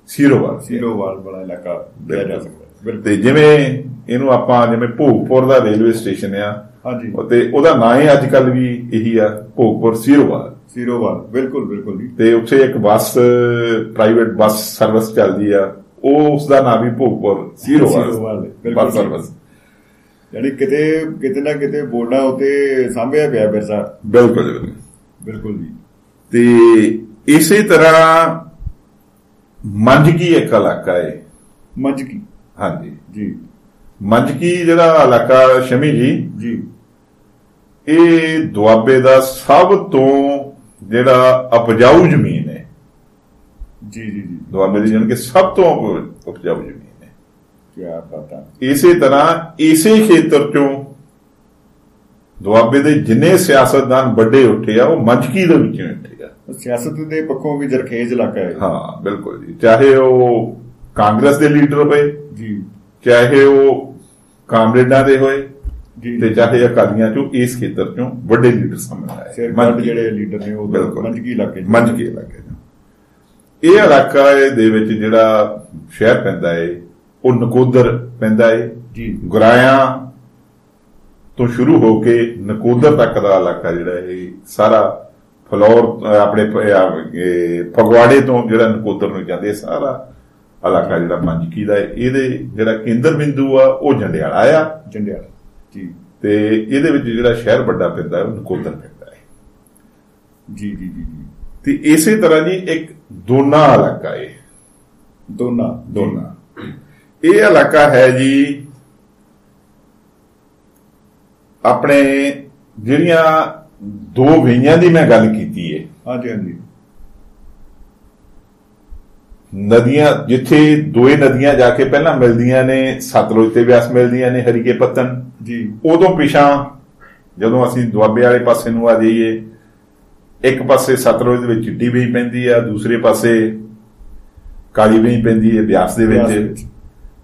ਸੀਰੋਵਾਲ ਸੀਰੋਵਾਲ ਵਾਲਾ ਇਲਾਕਾ ਕਿਹਾ ਜਾ ਸਕਦਾ। ਤੇ ਜਿਵੇਂ ਇਹਨੂੰ ਆਪਾਂ ਜਿਵੇਂ ਭੋਗਪੁਰ ਦਾ ਰੇਲਵੇ ਸਟੇਸ਼ਨ ਆ ਹਾਂਜੀ। ਤੇ ਉਹਦਾ ਨਾਂ ਹੀ ਅੱਜ ਕੱਲ ਵੀ ਇਹੀ ਆ ਭੋਗਪੁਰ ਸੀਰੋਵਾਲ। ਸੀਰੋਵਾਲ ਬਿਲਕੁਲ ਬਿਲਕੁਲ ਤੇ ਉੱਥੇ ਇੱਕ ਬੱਸ ਪ੍ਰਾਈਵੇਟ ਬੱਸ ਸਰਵਿਸ ਚੱਲਦੀ ਆ। ਉਹ ਉਸ ਦਾ ਨਾਮ ਵੀ ਭੋਗਪੁਰ ਸੀਰੋਵਾਲ ਬਿਲਕੁਲ ਬੱਸ ਸਰਵਿਸ ਯਾਨੀ ਕਿਤੇ ਕਿਤੇ ਨਾ ਕਿਤੇ ਬੋਰਡਾਂ ਉਤੇ ਸਾਂਭਿਆ ਪਿਆ ਵਿਰਸਾ। ਬਿਲਕੁਲ ਬਿਲਕੁਲ ਬਿਲਕੁਲ ਜੀ। ਤੇ ਇਸੇ ਤਰ੍ਹਾਂ ਮੰਝਕੀ ਇੱਕ ਇਲਾਕਾ ਹੈ ਮੰਜਕੀ। ਹਾਂਜੀ। ਜੀ। ਮੰਝਕੀ ਜਿਹੜਾ ਇਲਾਕਾ ਸ਼ਮੀ ਜੀ ਜੀ। ਇਹ ਦੁਆਬੇ ਦਾ ਸਭ ਤੋਂ ਜਿਹੜਾ ਉਪਜਾਊ ਜ਼ਮੀਨ ਹੈ ਜੀ ਜੀ ਜੀ। ਦੁਆਬੇ ਦੀ ਜਾਣੀ ਕਿ ਸਭ ਤੋਂ ਉਪ- ਉਪਜਾਊ ਜ਼ਮੀਨ ਹੈ। ਕੀ ਪਤਾ ਇਸੇ ਤਰ੍ਹਾਂ ਇਸੇ ਖੇਤਰ ਚੋਂ ਦੁਆਬੇ ਦੇ ਜਿੰਨੇ ਸਿਆਸਤਦਾਨ ਵੱਡੇ ਉੱਠੇ ਆ ਉਹ ਮੰਝਕੀ ਦੇ ਵਿੱਚੋਂ ਉੱਠੇ ਆ। ਸਿਆਸਤ ਦੇ ਪੱਖੋਂ ਵੀ ਜਰਖੇਜ਼ ਇਲਾਕਾ ਹੈ। ਹਾਂ ਬਿਲਕੁਲ ਜੀ। ਚਾਹੇ ਉਹ ਕਾਂਗਰਸ ਦੇ ਲੀਡਰ ਹੋਏ ਜੀ। ਚਾਹੇ ਉਹ ਕਾਮਰੇਡਾਂ ਦੇ ਹੋਏ ਜੀ। ਤੇ ਚਾਹੇ ਅਕਾਲੀਆਂ ਚੋਂ ਇਸ ਖੇਤਰ ਚੋਂ ਵੱਡੇ ਲੀਡਰ ਸਾਹਮਣੇ ਆਏ। ਜਿਹੜੇ ਲੀਡਰ ਨੇ ਉਹ। ਮੰਝਗੀ ਇਲਾਕੇ। ਮੰਝਗੀ ਇਲਾਕੇ ਇਹ ਇਲਾਕਾ ਦੇ ਵਿੱਚ ਜਿਹੜਾ ਸ਼ਹਿਰ ਪੈਂਦਾ ਏ ਉਹ ਨਕੋਦਰ ਪੈਂਦਾ ਏ। ਜੀ। ਗੁਰਾਇਆਂ ਤੋਂ ਸ਼ੁਰੂ ਹੋ ਕੇ ਨਕੋਦਰ ਤੱਕ ਦਾ ਇਲਾਕਾ ਜਿਹੜਾ ਇਹ ਸਾਰਾ ਫਲੋਰ ਆਪਣੇ ਫਗਵਾੜੇ ਤੋਂ ਜਿਹੜਾ ਨਕੋਦਰ ਨੂੰ ਜਾਂਦੇ ਇਹ ਸਾਰਾ ਇਲਾਕਾ ਜਿਹੜਾ ਮੰਝਕੀ ਦਾ ਇਹਦੇ ਜਿਹੜਾ ਕੇਂਦਰ ਬਿੰਦੂ ਆ ਉਹ ਜੰਡਿਆਲਾ ਆ। ਜੰਡਿਆਲਾ ਜੀ। ਤੇ ਇਹਦੇ ਵਿੱਚ ਜਿਹੜਾ ਸ਼ਹਿਰ ਵੱਡਾ ਪੈਂਦਾ ਉਹ ਨਕੋਦਰ ਪੈਂਦਾ ਹੈ ਜੀ ਜੀ ਜੀ ਜੀ। ਤੇ ਇਸੇ ਤਰ੍ਹਾਂ ਜੀ ਇੱਕ ਦੋਨਾ ਇਲਾਕਾ ਹੈ ਦੋਨਾ। ਦੋਨਾ। ਇਹ ਇਲਾਕਾ ਹੈ ਜੀ ਆਪਣੇ ਜਿਹੜੀਆਂ ਦੋ ਵੇਈਆਂ ਦੀ ਮੈਂ ਗੱਲ ਕੀਤੀ ਹੈ ਹਾਂਜੀ ਹਾਂਜੀ। ਨਦੀਆਂ ਜਿੱਥੇ ਦੋਏ ਨਦੀਆਂ ਜਾ ਕੇ ਪਹਿਲਾਂ ਮਿਲਦੀਆਂ ਨੇ ਸਤਲੁਜ ਤੇ ਬਿਆਸ ਮਿਲਦੀਆਂ ਨੇ ਹਰੀਕੇ ਪੱਤਨ ਜੀ। ਉਦੋਂ ਪਿਛਾਂ ਜਦੋਂ ਅਸੀਂ ਦੁਆਬੇ ਵਾਲੇ ਪਾਸੇ ਨੂੰ ਆ ਜਾਈਏ ਇੱਕ ਪਾਸੇ ਸਤਲੁਜ ਦੇ ਵਿੱਚ ਚਿੱਟੀ ਵੇਈ ਪੈਂਦੀ ਆ ਦੂਸਰੇ ਪਾਸੇ ਕਾਲੀ ਵੇਈ ਪੈਂਦੀ ਹੈ ਬਿਆਸ ਦੇ ਵਿੱਚ।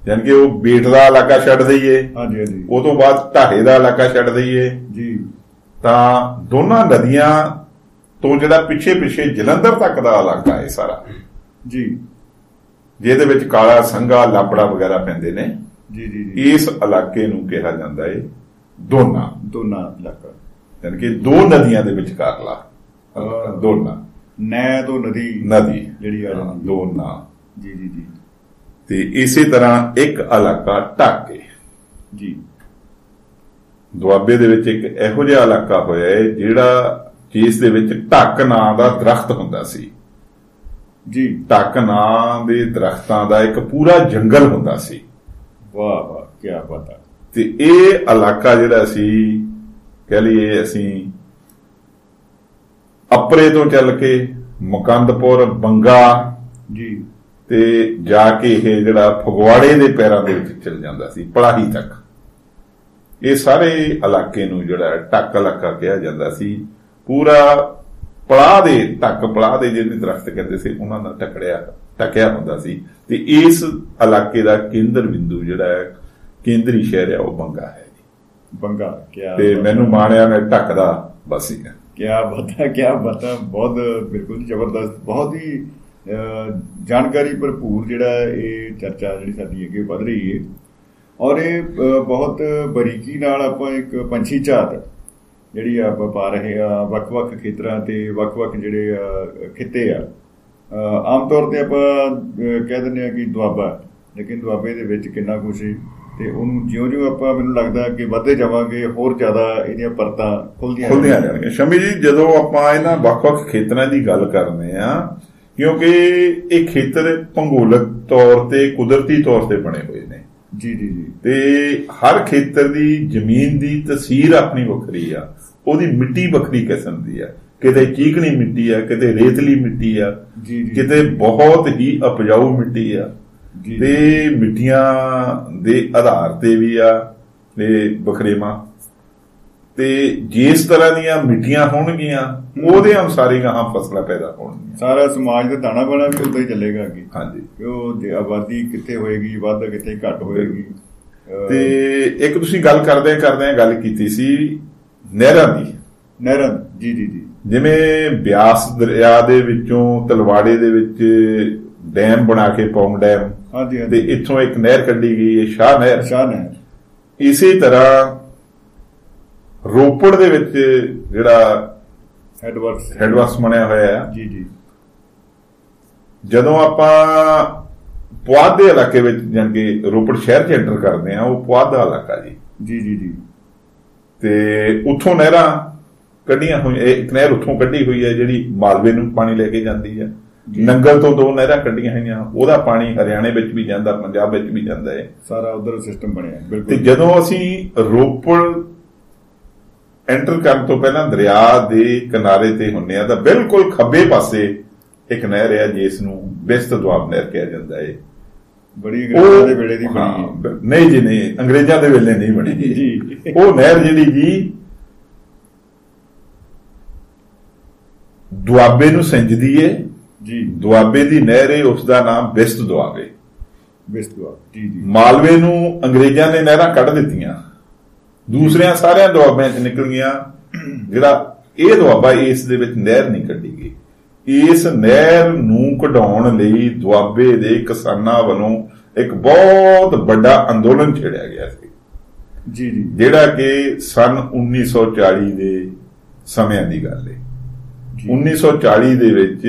ਯਾਨੀ ਕਿ ਉਹ ਬੇਟ ਦਾ ਇਲਾਕਾ ਛੱਡ ਦਈਏ ਹਾਂਜੀ ਹਾਂਜੀ। ਉਹ ਤੋਂ ਬਾਅਦ ਢਾਹੇ ਦਾ ਇਲਾਕਾ ਛੱਡ ਦਈਏ। ਜੀ। ਤਾਂ ਦੋਨਾਂ ਨਦੀਆਂ ਤੋਂ ਜਿਹੜਾ ਪਿੱਛੇ ਪਿੱਛੇ ਜਲੰਧਰ ਤੱਕ ਦਾ ਇਲਾਕਾ ਹੈ ਸਾਰਾ। ਜੀ। ਜਿਹਦੇ ਵਿੱਚ ਕਾਲਾ ਸੰਘਾ ਲਾਪੜਾ ਵਗੈਰਾ ਪੈਂਦੇ ਨੇ। ਜੀ ਜੀ ਜੀ। ਇਸ ਇਲਾਕੇ ਨੂੰ ਕਿਹਾ ਜਾਂਦਾ ਹੈ ਦੋਨਾ। ਦੋਨਾ ਇਲਾਕਾ। ਯਾਨੀ ਕਿ ਦੋ ਨਦੀਆਂ ਦੇ ਵਿਚਕਾਰਲਾ। ਦੋਨਾ ਨੈ। ਤੋਂ ਨਦੀ ਨਦੀ। ਜਿਹੜੀ ਆ। ਦੋਨਾ ਜੀ ਜੀ ਜੀ। ਤੇ ਇਸੇ ਤਰ੍ਹਾਂ ਇੱਕ ਇਲਾਕਾ ਢਾਕੇ। ਜੀ। ਦੁਆਬੇ ਦੇ ਵਿੱਚ ਇੱਕ ਇਹੋ ਜਿਹਾ ਇਲਾਕਾ ਹੋਇਆ ਹੈ ਜਿਹੜਾ ਜਿਸ ਦੇ ਵਿੱਚ ਢੱਕ ਨਾਂ ਦਾ ਦਰਖਤ ਹੁੰਦਾ ਸੀ। ਜੀ। ਢੱਕ ਨਾਂ ਦੇ ਦਰਖਤਾਂ ਦਾ ਇੱਕ ਪੂਰਾ ਜੰਗਲ ਹੁੰਦਾ ਸੀ। ਵਾਹ ਵਾਹ ਕੀ ਬਾਤ ਹੈ। ਤੇ ਇਹ ਇਲਾਕਾ ਜਿਹੜਾ ਸੀ ਕਹ ਲਈਏ ਅਸੀਂ ਅਪਰੇ ਤੋਂ ਚੱਲ ਕੇ ਮੁਕੰਦਪੁਰ ਬੰਗਾ ਜੀ। ਤੇ ਜਾ ਕੇ ਇਹ ਜਿਹੜਾ ਫਗਵਾੜੇ ਦੇ ਪੈਰਾਂ ਦੇ ਵਿੱਚ ਚਲ ਜਾਂਦਾ ਸੀ ਪੜਾਹੀ ਤੱਕ। ਇਹ ਸਾਰੇ ਇਲਾਕੇ ਨੂੰ ਜਿਹੜਾ ਟੱਕ ਇਲਾਕਾ ਕਿਹਾ ਜਾਂਦਾ ਸੀ। ਪੂਰਾ ਪੜਾਹ ਦੇ ਟੱਕ ਪੜਾਹ ਦੇ ਜਿਹੜੇ ਦਰਖਤ ਕਹਿੰਦੇ ਸੀ ਉਹਨਾਂ ਦਾ ਟਕੜਿਆ ਟਕਿਆ ਹੁੰਦਾ ਸੀ। ਤੇ ਇਸ ਇਲਾਕੇ ਦਾ ਕੇਂਦਰ ਬਿੰਦੂ ਜਿਹੜਾ ਹੈ ਕੇਂਦਰੀ ਸ਼ਹਿਰ ਹੈ ਉਹ ਬੰਗਾ ਹੈ ਜੀ। ਬੰਗਾ ਕੀ ਤੇ ਮੈਨੂੰ ਮਾਣਿਆ ਮੈਂ ਢੱਕ ਦਾ ਵਾਸੀ ਹਾਂ ਕੀ ਬਤਾ ਕੀ ਬਤਾ ਬਹੁਤ ਬਿਲਕੁਲ ਜ਼ਬਰਦਸਤ ਬਹੁਤ ਹੀ ਅਹ, ਜਾਣਕਾਰੀ ਭਰਪੂਰ ਜਿਹੜਾ ਇਹ ਚਰਚਾ ਜਿਹੜੀ ਸਾਡੀ ਅੱਗੇ ਵਧ ਰਹੀ ਹੈ ਔਰ ਇਹ ਅਹ, ਬਹੁਤ ਬਰੀਕੀ ਨਾਲ ਆਪਾਂ ਇੱਕ ਪੰਛੀ ਝਾਤ ਜਿਹੜੀ ਆਪਾਂ ਪਾ ਰਹੇ ਆ ਵੱਖ-ਵੱਖ ਖੇਤਰਾਂ ਤੇ ਵੱਖ-ਵੱਖ ਜਿਹੜੇ ਆ, ਖਿੱਤੇ ਆ ਅਹ, ਆਮ ਤੌਰ ਤੇ ਆਪਾਂ ਅਹ, ਕਹਿ ਦਿੰਦੇ ਆ ਕਿ ਦੁਆਬਾ ਹੈ। ਲੇਕਿਨ ਦੁਆਬੇ ਦੇ ਵਿੱਚ ਕਿੰਨਾ ਕੁਛ ਹੈ ਤੇ ਉਹਨੂੰ ਜਿਉਂ-ਜਿਉਂ ਆਪਾਂ ਮੈਨੂੰ ਲੱਗਦਾ ਕਿ ਵੱਧਦੇ ਜਾਵਾਂਗੇ ਹੋਰ ਜ਼ਿਆਦਾ ਇਹਦੀਆਂ ਪਰਤਾਂ ਖੁੱਲਦੀਆਂ ਖੁੱਲਦੀਆਂ ਜਾਣਗੀਆਂ। ਸ਼ਮੀ ਜੀ ਜਦੋਂ ਆਪਾਂ ਇਹਨਾਂ ਵੱਖ-ਵੱਖ ਖੇਤਰਾਂ ਦੀ ਗੱਲ ਕਰਨੇ ਆ ਕਿਉਂਕਿ ਇਹ ਖੇਤਰ ਭੂਗੋਲਿਕ ਤੌਰ ਤੇ ਕੁਦਰਤੀ ਤੌਰ ਤੇ ਬਣੇ ਹੋਏ ਨੇ। ਜੀ ਜੀ ਜੀ। ਤੇ ਹਰ ਖੇਤਰ ਦੀ ਜ਼ਮੀਨ ਦੀ ਤਸਵੀਰ ਆਪਣੀ ਵੱਖਰੀ ਆ। ਉਹਦੀ ਮਿੱਟੀ ਵੱਖਰੀ ਕਿਸਮ ਦੀ ਆ। ਕਿਤੇ ਚੀਕਣੀ ਮਿੱਟੀ ਆ ਕਿਤੇ ਰੇਤਲੀ ਮਿੱਟੀ ਆ। ਜੀ ਜੀ। ਕਿਤੇ ਬਹੁਤ ਹੀ ਉਪਜਾਊ ਮਿੱਟੀ ਆ। ਤੇ ਮਿੱਟੀਆਂ ਦੇ ਆਧਾਰ ਤੇ ਵੀ ਆ ਇਹ ਵਖਰੇਵਾਂ ਤੇ ਜਿਸ ਤਰ੍ਹਾਂ ਦੀਆਂ ਮਿੱਟੀਆਂ ਹੋਣਗੀਆਂ ਉਹਦੇ ਅਨੁਸਾਰ ਹੀ ਗਾਹਾਂ ਫਸਲਾਂ ਪੈਦਾ ਹੋਣਗੀਆਂ। ਸਾਰਾ ਸਮਾਜ ਦਾ ਦਾਣਾ ਬਣਾ ਵੀ ਉਦਾਂ ਹੀ ਚੱਲੇਗਾ ਅੱਗੇ। ਹਾਂਜੀ। ਉਹ ਆਬਾਦੀ ਕਿੱਥੇ ਹੋਏਗੀ ਵੱਧ ਕਿੱਥੇ ਘੱਟ ਹੋਏਗੀ ਤੇ ਇੱਕ ਤੁਸੀਂ ਗੱਲ ਕਰਦੇ ਕਰਦੇ ਗੱਲ ਕੀਤੀ ਸੀ ਨਹਿਰਾਂ ਦੀ। ਨਹਿਰਾਂ ਜੀ ਜੀ ਜੀ। ਜਿਵੇਂ ਬਿਆਸ ਦਰਿਆ ਦੇ ਵਿੱਚੋਂ ਤਲਵਾੜੇ ਦੇ ਵਿੱਚ ਡੈਮ ਬਣਾ ਕੇ ਪੌਂਗ ਡੈਮ ਹਾਂਜੀ ਤੇ ਇੱਥੋਂ ਇੱਕ ਨਹਿਰ ਕੱਢੀ ਗਈ ਹੈ ਸ਼ਾਹ ਨਹਿਰ। ਸ਼ਾਹ ਨਹਿਰ। ਇਸੇ ਤਰ੍ਹਾਂ ਰੋਪੜ ਦੇ ਵਿੱਚ ਜਿਹੜਾ ਹੈਡਵਰਕਸ ਹੈਡਵਾਸ ਬਣਿਆ ਹੋਇਆ ਹੈ ਜੀ ਜੀ। ਜਦੋਂ ਆਪਾਂ ਪੁਆਧ ਦੇ ਇਲਾਕੇ ਵਿੱਚ ਜਾਨ ਕੇ ਰੋਪੜ ਸ਼ਹਿਰ 'ਚ ਐਂਟਰ ਕਰਦੇ ਆ ਉਹ ਪੁਆਧ ਦਾ ਇਲਾਕਾ ਜੀ। ਜੀ ਜੀ ਜੀ। ਤੇ ਉੱਥੋਂ ਨਹਿਰਾਂ ਕੱਢੀਆਂ ਹੋਈਆਂ ਇੱਕ ਨਹਿਰ ਉੱਥੋਂ ਕੱਢੀ ਹੋਈ ਹੈ ਜਿਹੜੀ ਮਾਲਵੇ ਨੂੰ ਪਾਣੀ ਲੈ ਕੇ ਜਾਂਦੀ ਹੈ। ਨੰਗਲ ਤੋਂ ਦੋ ਨਹਿਰਾਂ ਕੱਢੀਆਂ ਹੋਈਆਂ ਉਹਦਾ ਪਾਣੀ ਹਰਿਆਣੇ ਵਿੱਚ ਵੀ ਜਾਂਦਾ ਪੰਜਾਬ ਵਿੱਚ ਵੀ ਜਾਂਦਾ ਹੈ। ਸਾਰਾ ਉਧਰ ਸਿਸਟਮ ਬਣਿਆ ਤੇ ਬਿਲਕੁਲ। ਜਦੋਂ ਅਸੀਂ ਰੋਪੜ ਐਂਟਰ ਕਰਨ ਤੋਂ ਪਹਿਲਾਂ ਦਰਿਆ ਦੇ ਕਿਨਾਰੇ ਤੇ ਹੁੰਨੇ ਆ ਤਾਂ ਬਿਲਕੁਲ ਖੱਬੇ ਪਾਸੇ ਇੱਕ ਨਹਿਰ ਹੈ ਜਿਸ ਨੂੰ ਬਿਸਤ ਦੁਆਬ ਨਹਿਰ ਕਿਹਾ ਜਾਂਦਾ ਹੈ। ਬੜੀ ਅੰਗਰੇਜ਼ਾਂ ਦੇ ਵੇਲੇ ਦੀ ਬਣੀ ਨਹੀਂ ਜੀ ਨਹੀਂ ਅੰਗਰੇਜ਼ਾਂ ਦੇ ਵੇਲੇ ਨਹੀਂ ਬਣੀ। ਜੀ। ਉਹ ਨਹਿਰ ਜਿਹੜੀ ਜੀ ਦੁਆਬੇ ਨੂੰ ਸਿੰਜਦੀ ਏ ਜੀ ਦੁਆਬੇ ਦੀ ਨਹਿਰ ਏ ਉਸ ਦਾ ਨਾਮ ਬਿਸਤ ਦੁਆਬੇ। ਬਿਸਤਵਾ ਜੀ ਜੀ। ਮਾਲਵੇ ਨੂੰ ਅੰਗਰੇਜ਼ਾਂ ਨੇ ਨਹਿਰਾਂ ਕੱਢ ਦਿੱਤੀਆਂ। ਦੂਸਰਿਆਂ ਸਾਰਿਆਂ ਦੁਆਬਿਆਂ 'ਚ ਨਿਕਲ ਗਿਆ ਜਿਹੜਾ ਇਹ ਦੁਆਬਾ ਇਸ ਦੇ ਵਿੱਚ ਨਹਿਰ ਨਹੀਂ ਕੱਢੀ ਗਈ। ਇਸ ਨਹਿਰ ਨੂੰ ਕਢਾਉਣ ਲਈ ਦੁਆਬੇ ਦੇ ਕਿਸਾਨਾਂ ਵੱਲੋਂ ਇੱਕ ਬਹੁਤ ਵੱਡਾ ਅੰਦੋਲਨ ਛੇੜਿਆ ਗਿਆ ਸੀ। ਜੀ ਜੀ। ਜਿਹੜਾ ਕਿ ਸਨ 1940 ਦੇ ਸਮਿਆਂ ਦੀ ਗੱਲ ਹੈ। 1940 ਦੇ ਵਿੱਚ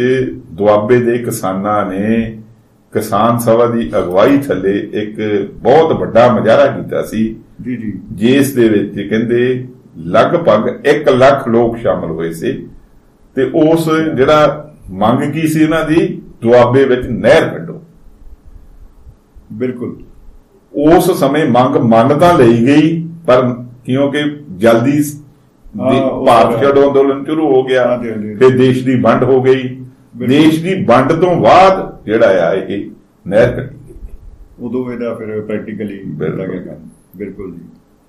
ਦੁਆਬੇ ਦੇ ਕਿਸਾਨਾਂ ਨੇ ਕਿਸਾਨ ਸਭਾ ਦੀ ਅਗਵਾਈ ਥੱਲੇ ਇੱਕ ਬਹੁਤ ਵੱਡਾ ਮੁਜ਼ਾਹਰਾ ਕੀਤਾ ਸੀ। ਜੀ ਜੀ। ਜਿਸ ਦੇ ਵਿੱਚ ਕਹਿੰਦੇ ਲਗਭਗ 1 ਲੱਖ ਲੋਕ ਸ਼ਾਮਲ ਹੋਏ ਸੀ ਤੇ ਉਸ ਜਿਹੜਾ ਮੰਗ ਕੀ ਸੀ ਉਹਨਾਂ ਦੀ? ਦੁਆਬੇ ਵਿੱਚ ਨਹਿਰ ਕੱਢੋ। ਬਿਲਕੁਲ। ਉਸ ਸਮੇਂ ਮੰਗ ਮੰਨ ਤਾਂ ਲਈ ਗਈ ਪਰ ਕਿਉਂਕਿ ਜਲਦੀ ਭਾਰਤ ਛੱਡੋ ਅੰਦੋਲਨ ਸ਼ੁਰੂ ਹੋ ਗਿਆ। ਫਿਰ ਦੇਸ਼ ਦੀ ਵੰਡ ਹੋ ਗਈ। ਦੇਸ਼ ਦੀ ਵੰਡ ਤੋਂ ਬਾਅਦ ਜਿਹੜਾ ਆ ਇਹ ਨਹਿਰ ਗਈ। ਉਦੋਂ ਇਹਦਾ ਫਿਰ ਪ੍ਰੈਕਟੀਕਲੀ ਕੰਮ। ਬਿਲਕੁਲ ਜੀ।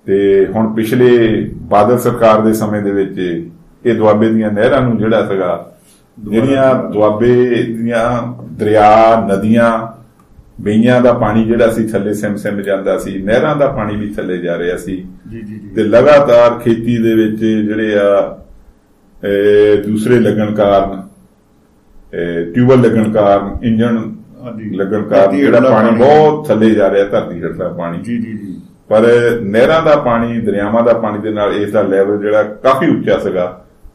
ਤੇ ਹੁਣ ਪਿਛਲੇ ਬਾਦਲ ਸਰਕਾਰ ਦੇ ਸਮੇਂ ਦੇ ਵਿੱਚ ਇਹ ਦੁਆਬੇ ਦੀਆਂ ਨਹਿਰਾਂ ਨੂੰ ਜਿਹੜਾ ਸੀਗਾ ਜਿਹੜੀਆਂ ਦੁਆਬੇ ਦੀਆਂ ਦਰਿਆ ਨਦੀਆਂ ਬਈਆਂ ਦਾ ਪਾਣੀ ਜਿਹੜਾ ਸੀ ਥੱਲੇ ਸਿਮ ਸਿਮ ਜਾਂਦਾ ਸੀ ਨਹਿਰਾਂ ਦਾ ਪਾਣੀ ਵੀ ਥੱਲੇ ਜਾ ਰਿਹਾ ਸੀ। ਜੀ ਜੀ ਤੇ ਲਗਾਤਾਰ ਖੇਤੀ ਦੇ ਵਿੱਚ ਜਿਹੜੇ ਆ ਦੂਸਰੇ ਲੱਗਣ ਕਾਰਨ ਟਿਊਬਲ ਲੱਗਣ ਕਾਰਨ ਇੰਜਣ ਲੱਗਣ ਕਾਰਨ ਜਿਹੜਾ ਪਾਣੀ ਬਹੁਤ ਥੱਲੇ ਜਾ ਰਿਹਾ ਧਰਤੀ ਹੇਠਲਾ ਪਾਣੀ। ਜੀ ਜੀ ਜੀ। ਪਰ ਨਹਿਰਾਂ ਦਾ ਪਾਣੀ ਦਰਿਆਵਾਂ ਦਾ ਪਾਣੀ ਦੇ ਨਾਲ ਇਸ ਦਾ ਲੈਵਲ ਜਿਹੜਾ ਕਾਫੀ ਉੱਚਾ ਸੀਗਾ।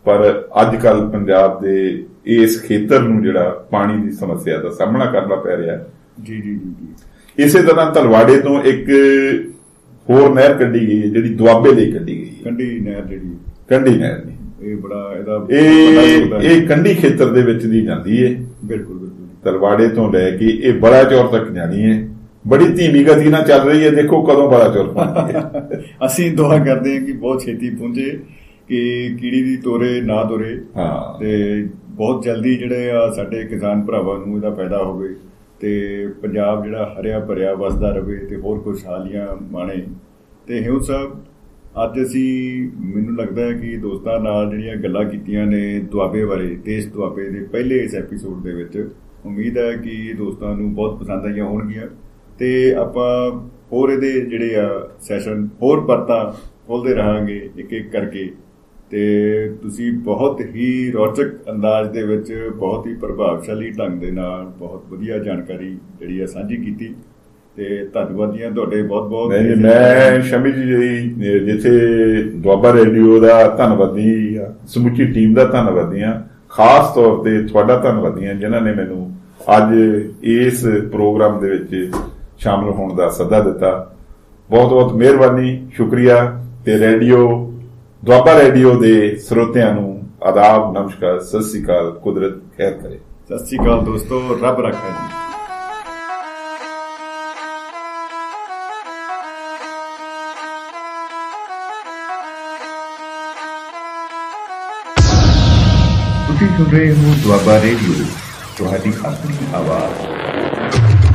ਪਰ ਅੱਜ ਕੱਲ ਪੰਜਾਬ ਦੇ ਇਸ ਖੇਤਰ ਨੂੰ ਜਿਹੜਾ ਪਾਣੀ ਦੀ ਸਮੱਸਿਆ ਦਾ ਸਾਹਮਣਾ ਕਰਨਾ ਪੈ ਰਿਹਾ। ਹੈ ਜੀ ਜੀ ਜੀ ਇਸੇ ਤਰ੍ਹਾਂ ਤਲਵਾੜੇ ਤੋਂ ਇੱਕ ਹੋਰ ਨਹਿਰ ਕੱਢੀ ਗਈ ਜਿਹੜੀ ਦੁਆਬੇ ਲਈ ਕੱਢੀ ਗਈ ਕੰਢੀ ਨਹਿਰ ਜਿਹੜੀ ਕੰਢੀ ਨਹਿਰ ਨਹੀਂ ਇਹ ਬੜਾ ਇਹਦਾ ਬੜਾ ਇਹ। ਇਹ ਕੰਢੀ ਖੇਤਰ ਦੇ ਵਿੱਚ ਦੀ ਜਾਂਦੀ ਹੈ। ਬਿਲਕੁਲ ਬਿਲਕੁਲ। ਤਲਵਾੜੇ ਤੋਂ ਲੈ ਕੇ ਇਹ ਬਲਾਚੌਰ ਤੱਕ ਜਾਣੀ ਹੈ। ਬੜੀ ਧੀਮੀ ਗਤੀ ਨਾਲ ਚੱਲ ਰਹੀ ਹੈ ਦੇਖੋ ਕਦੋਂ ਬਲਾਚੌਰ ਪਹੁੰਚਦੀ ਹੈ। ਅਸੀਂ ਦੁਆ ਕਰਦੇ ਹਾਂ ਕਿ ਬਹੁਤ ਛੇਤੀ ਪਹੁੰਚੇ ਕਿ ਕੀੜੀ ਦੀ ਤੋਰੇ ਨਾ ਤੋਰੇ। ਹਾਂ। ਤੇ ਬਹੁਤ ਜਲਦੀ ਜਿਹੜੇ ਸਾਡੇ ਕਿਸਾਨ ਭਰਾਵਾਂ ਨੂੰ ਇਹਦਾ ਫਾਇਦਾ ਹੋਵੇ। ਤੇ ਪੰਜਾਬ ਜਿਹੜਾ ਹਰਿਆ ਭਰਿਆ ਵਸਦਾ ਰਵੇ ਤੇ ਹੋਰ ਖੁਸ਼ਹਾਲੀਆਂ ਮਾਣੇ ਤੇ ਹਿਉ ਸਾਹਿਬ, ਅੱਜ ਅਸੀਂ, ਮੈਨੂੰ ਲੱਗਦਾ ਹੈ ਕਿ ਦੋਸਤਾਂ ਨਾਲ ਜਿਹੜੀਆਂ ਗੱਲਾਂ ਕੀਤੀਆਂ ਨੇ ਦੁਆਬੇ ਬਾਰੇ, ਦੇਸ਼ ਦੁਆਬੇ ਦੇ ਪਹਿਲੇ ਇਸ ਐਪੀਸੋਡ ਦੇ ਵਿੱਚ, ਉਮੀਦ ਹੈ ਕਿ ਦੋਸਤਾਂ ਨੂੰ ਬਹੁਤ ਪਸੰਦ ਆਈਆਂ ਹੋਣਗੀਆਂ। ਤੇ ਆਪਾਂ ਹੋਰ ਇਹਦੇ ਜਿਹੜੇ ਆ ਸੈਸ਼ਨ ਹੋਰ ਪਰਤਾਂ ਖੋਲਦੇ ਰਹਾਂਗੇ ਇੱਕ ਇੱਕ ਕਰਕੇ। ਤੇ ਤੁਸੀਂ ਬਹੁਤ ਹੀ ਰੌਚਕ ਅੰਦਾਜ਼ ਦੇ ਵਿੱਚ ਬਹੁਤ ਹੀ ਪ੍ਰਭਾਵਸ਼ਾਲੀ ਢੰਗ ਦੇ ਨਾਲ ਬਹੁਤ ਵਧੀਆ ਜਾਣਕਾਰੀ ਜਿਹੜੀ ਹੈ ਸਾਂਝੀ ਕੀਤੀ ਤੇ ਧੰਨਵਾਦੀਆਂ ਤੁਹਾਡੇ ਬਹੁਤ ਬਹੁਤ ਮੈਂ ਸ਼ਮੀ ਜੀ ਜਿੱਥੇ ਦੁਆਬਾ ਰੇਡੀਓ ਦਾ ਧੰਨਵਾਦੀ ਆ ਸਮੁੱਚੀ ਟੀਮ ਦਾ ਧੰਨਵਾਦੀ ਆ ਖਾਸ ਤੌਰ ਤੇ ਤੁਹਾਡਾ ਧੰਨਵਾਦੀ ਆ ਜਿਨ੍ਹਾਂ ਨੇ ਮੈਨੂੰ ਅੱਜ ਇਸ ਪ੍ਰੋਗਰਾਮ ਦੇ ਵਿੱਚ ਸ਼ਾਮਲ ਹੋਣ ਦਾ ਸੱਦਾ ਦਿੱਤਾ। ਬਹੁਤ ਬਹੁਤ ਮਿਹਰਬਾਨੀ ਸ਼ੁਕਰੀਆ ਤੇ ਰੇਡੀਓ ਦੁਆਬਾ ਰੇਡੀਓ ਦੇ ਸਰੋਤਿਆਂ ਨੂੰ ਆਦਾਬ ਨਮਸਕਾਰ ਸਤਿ ਸ੍ਰੀ ਅਕਾਲ ਕੁਦਰਤ ਖੈਰ ਕਰੇ ਸਤਿ ਸ਼੍ਰੀ ਅਕਾਲ ਦੋਸਤੋ ਰੱਬ ਰੱਖਾ ਜੀ ਤੁਸੀਂ ਸੁਣ ਰਹੇ ਹੋ ਦੁਆਬਾ ਰੇਡੀਓ ਤੁਹਾਡੀ ਆਪਣੀ ਆਵਾਜ਼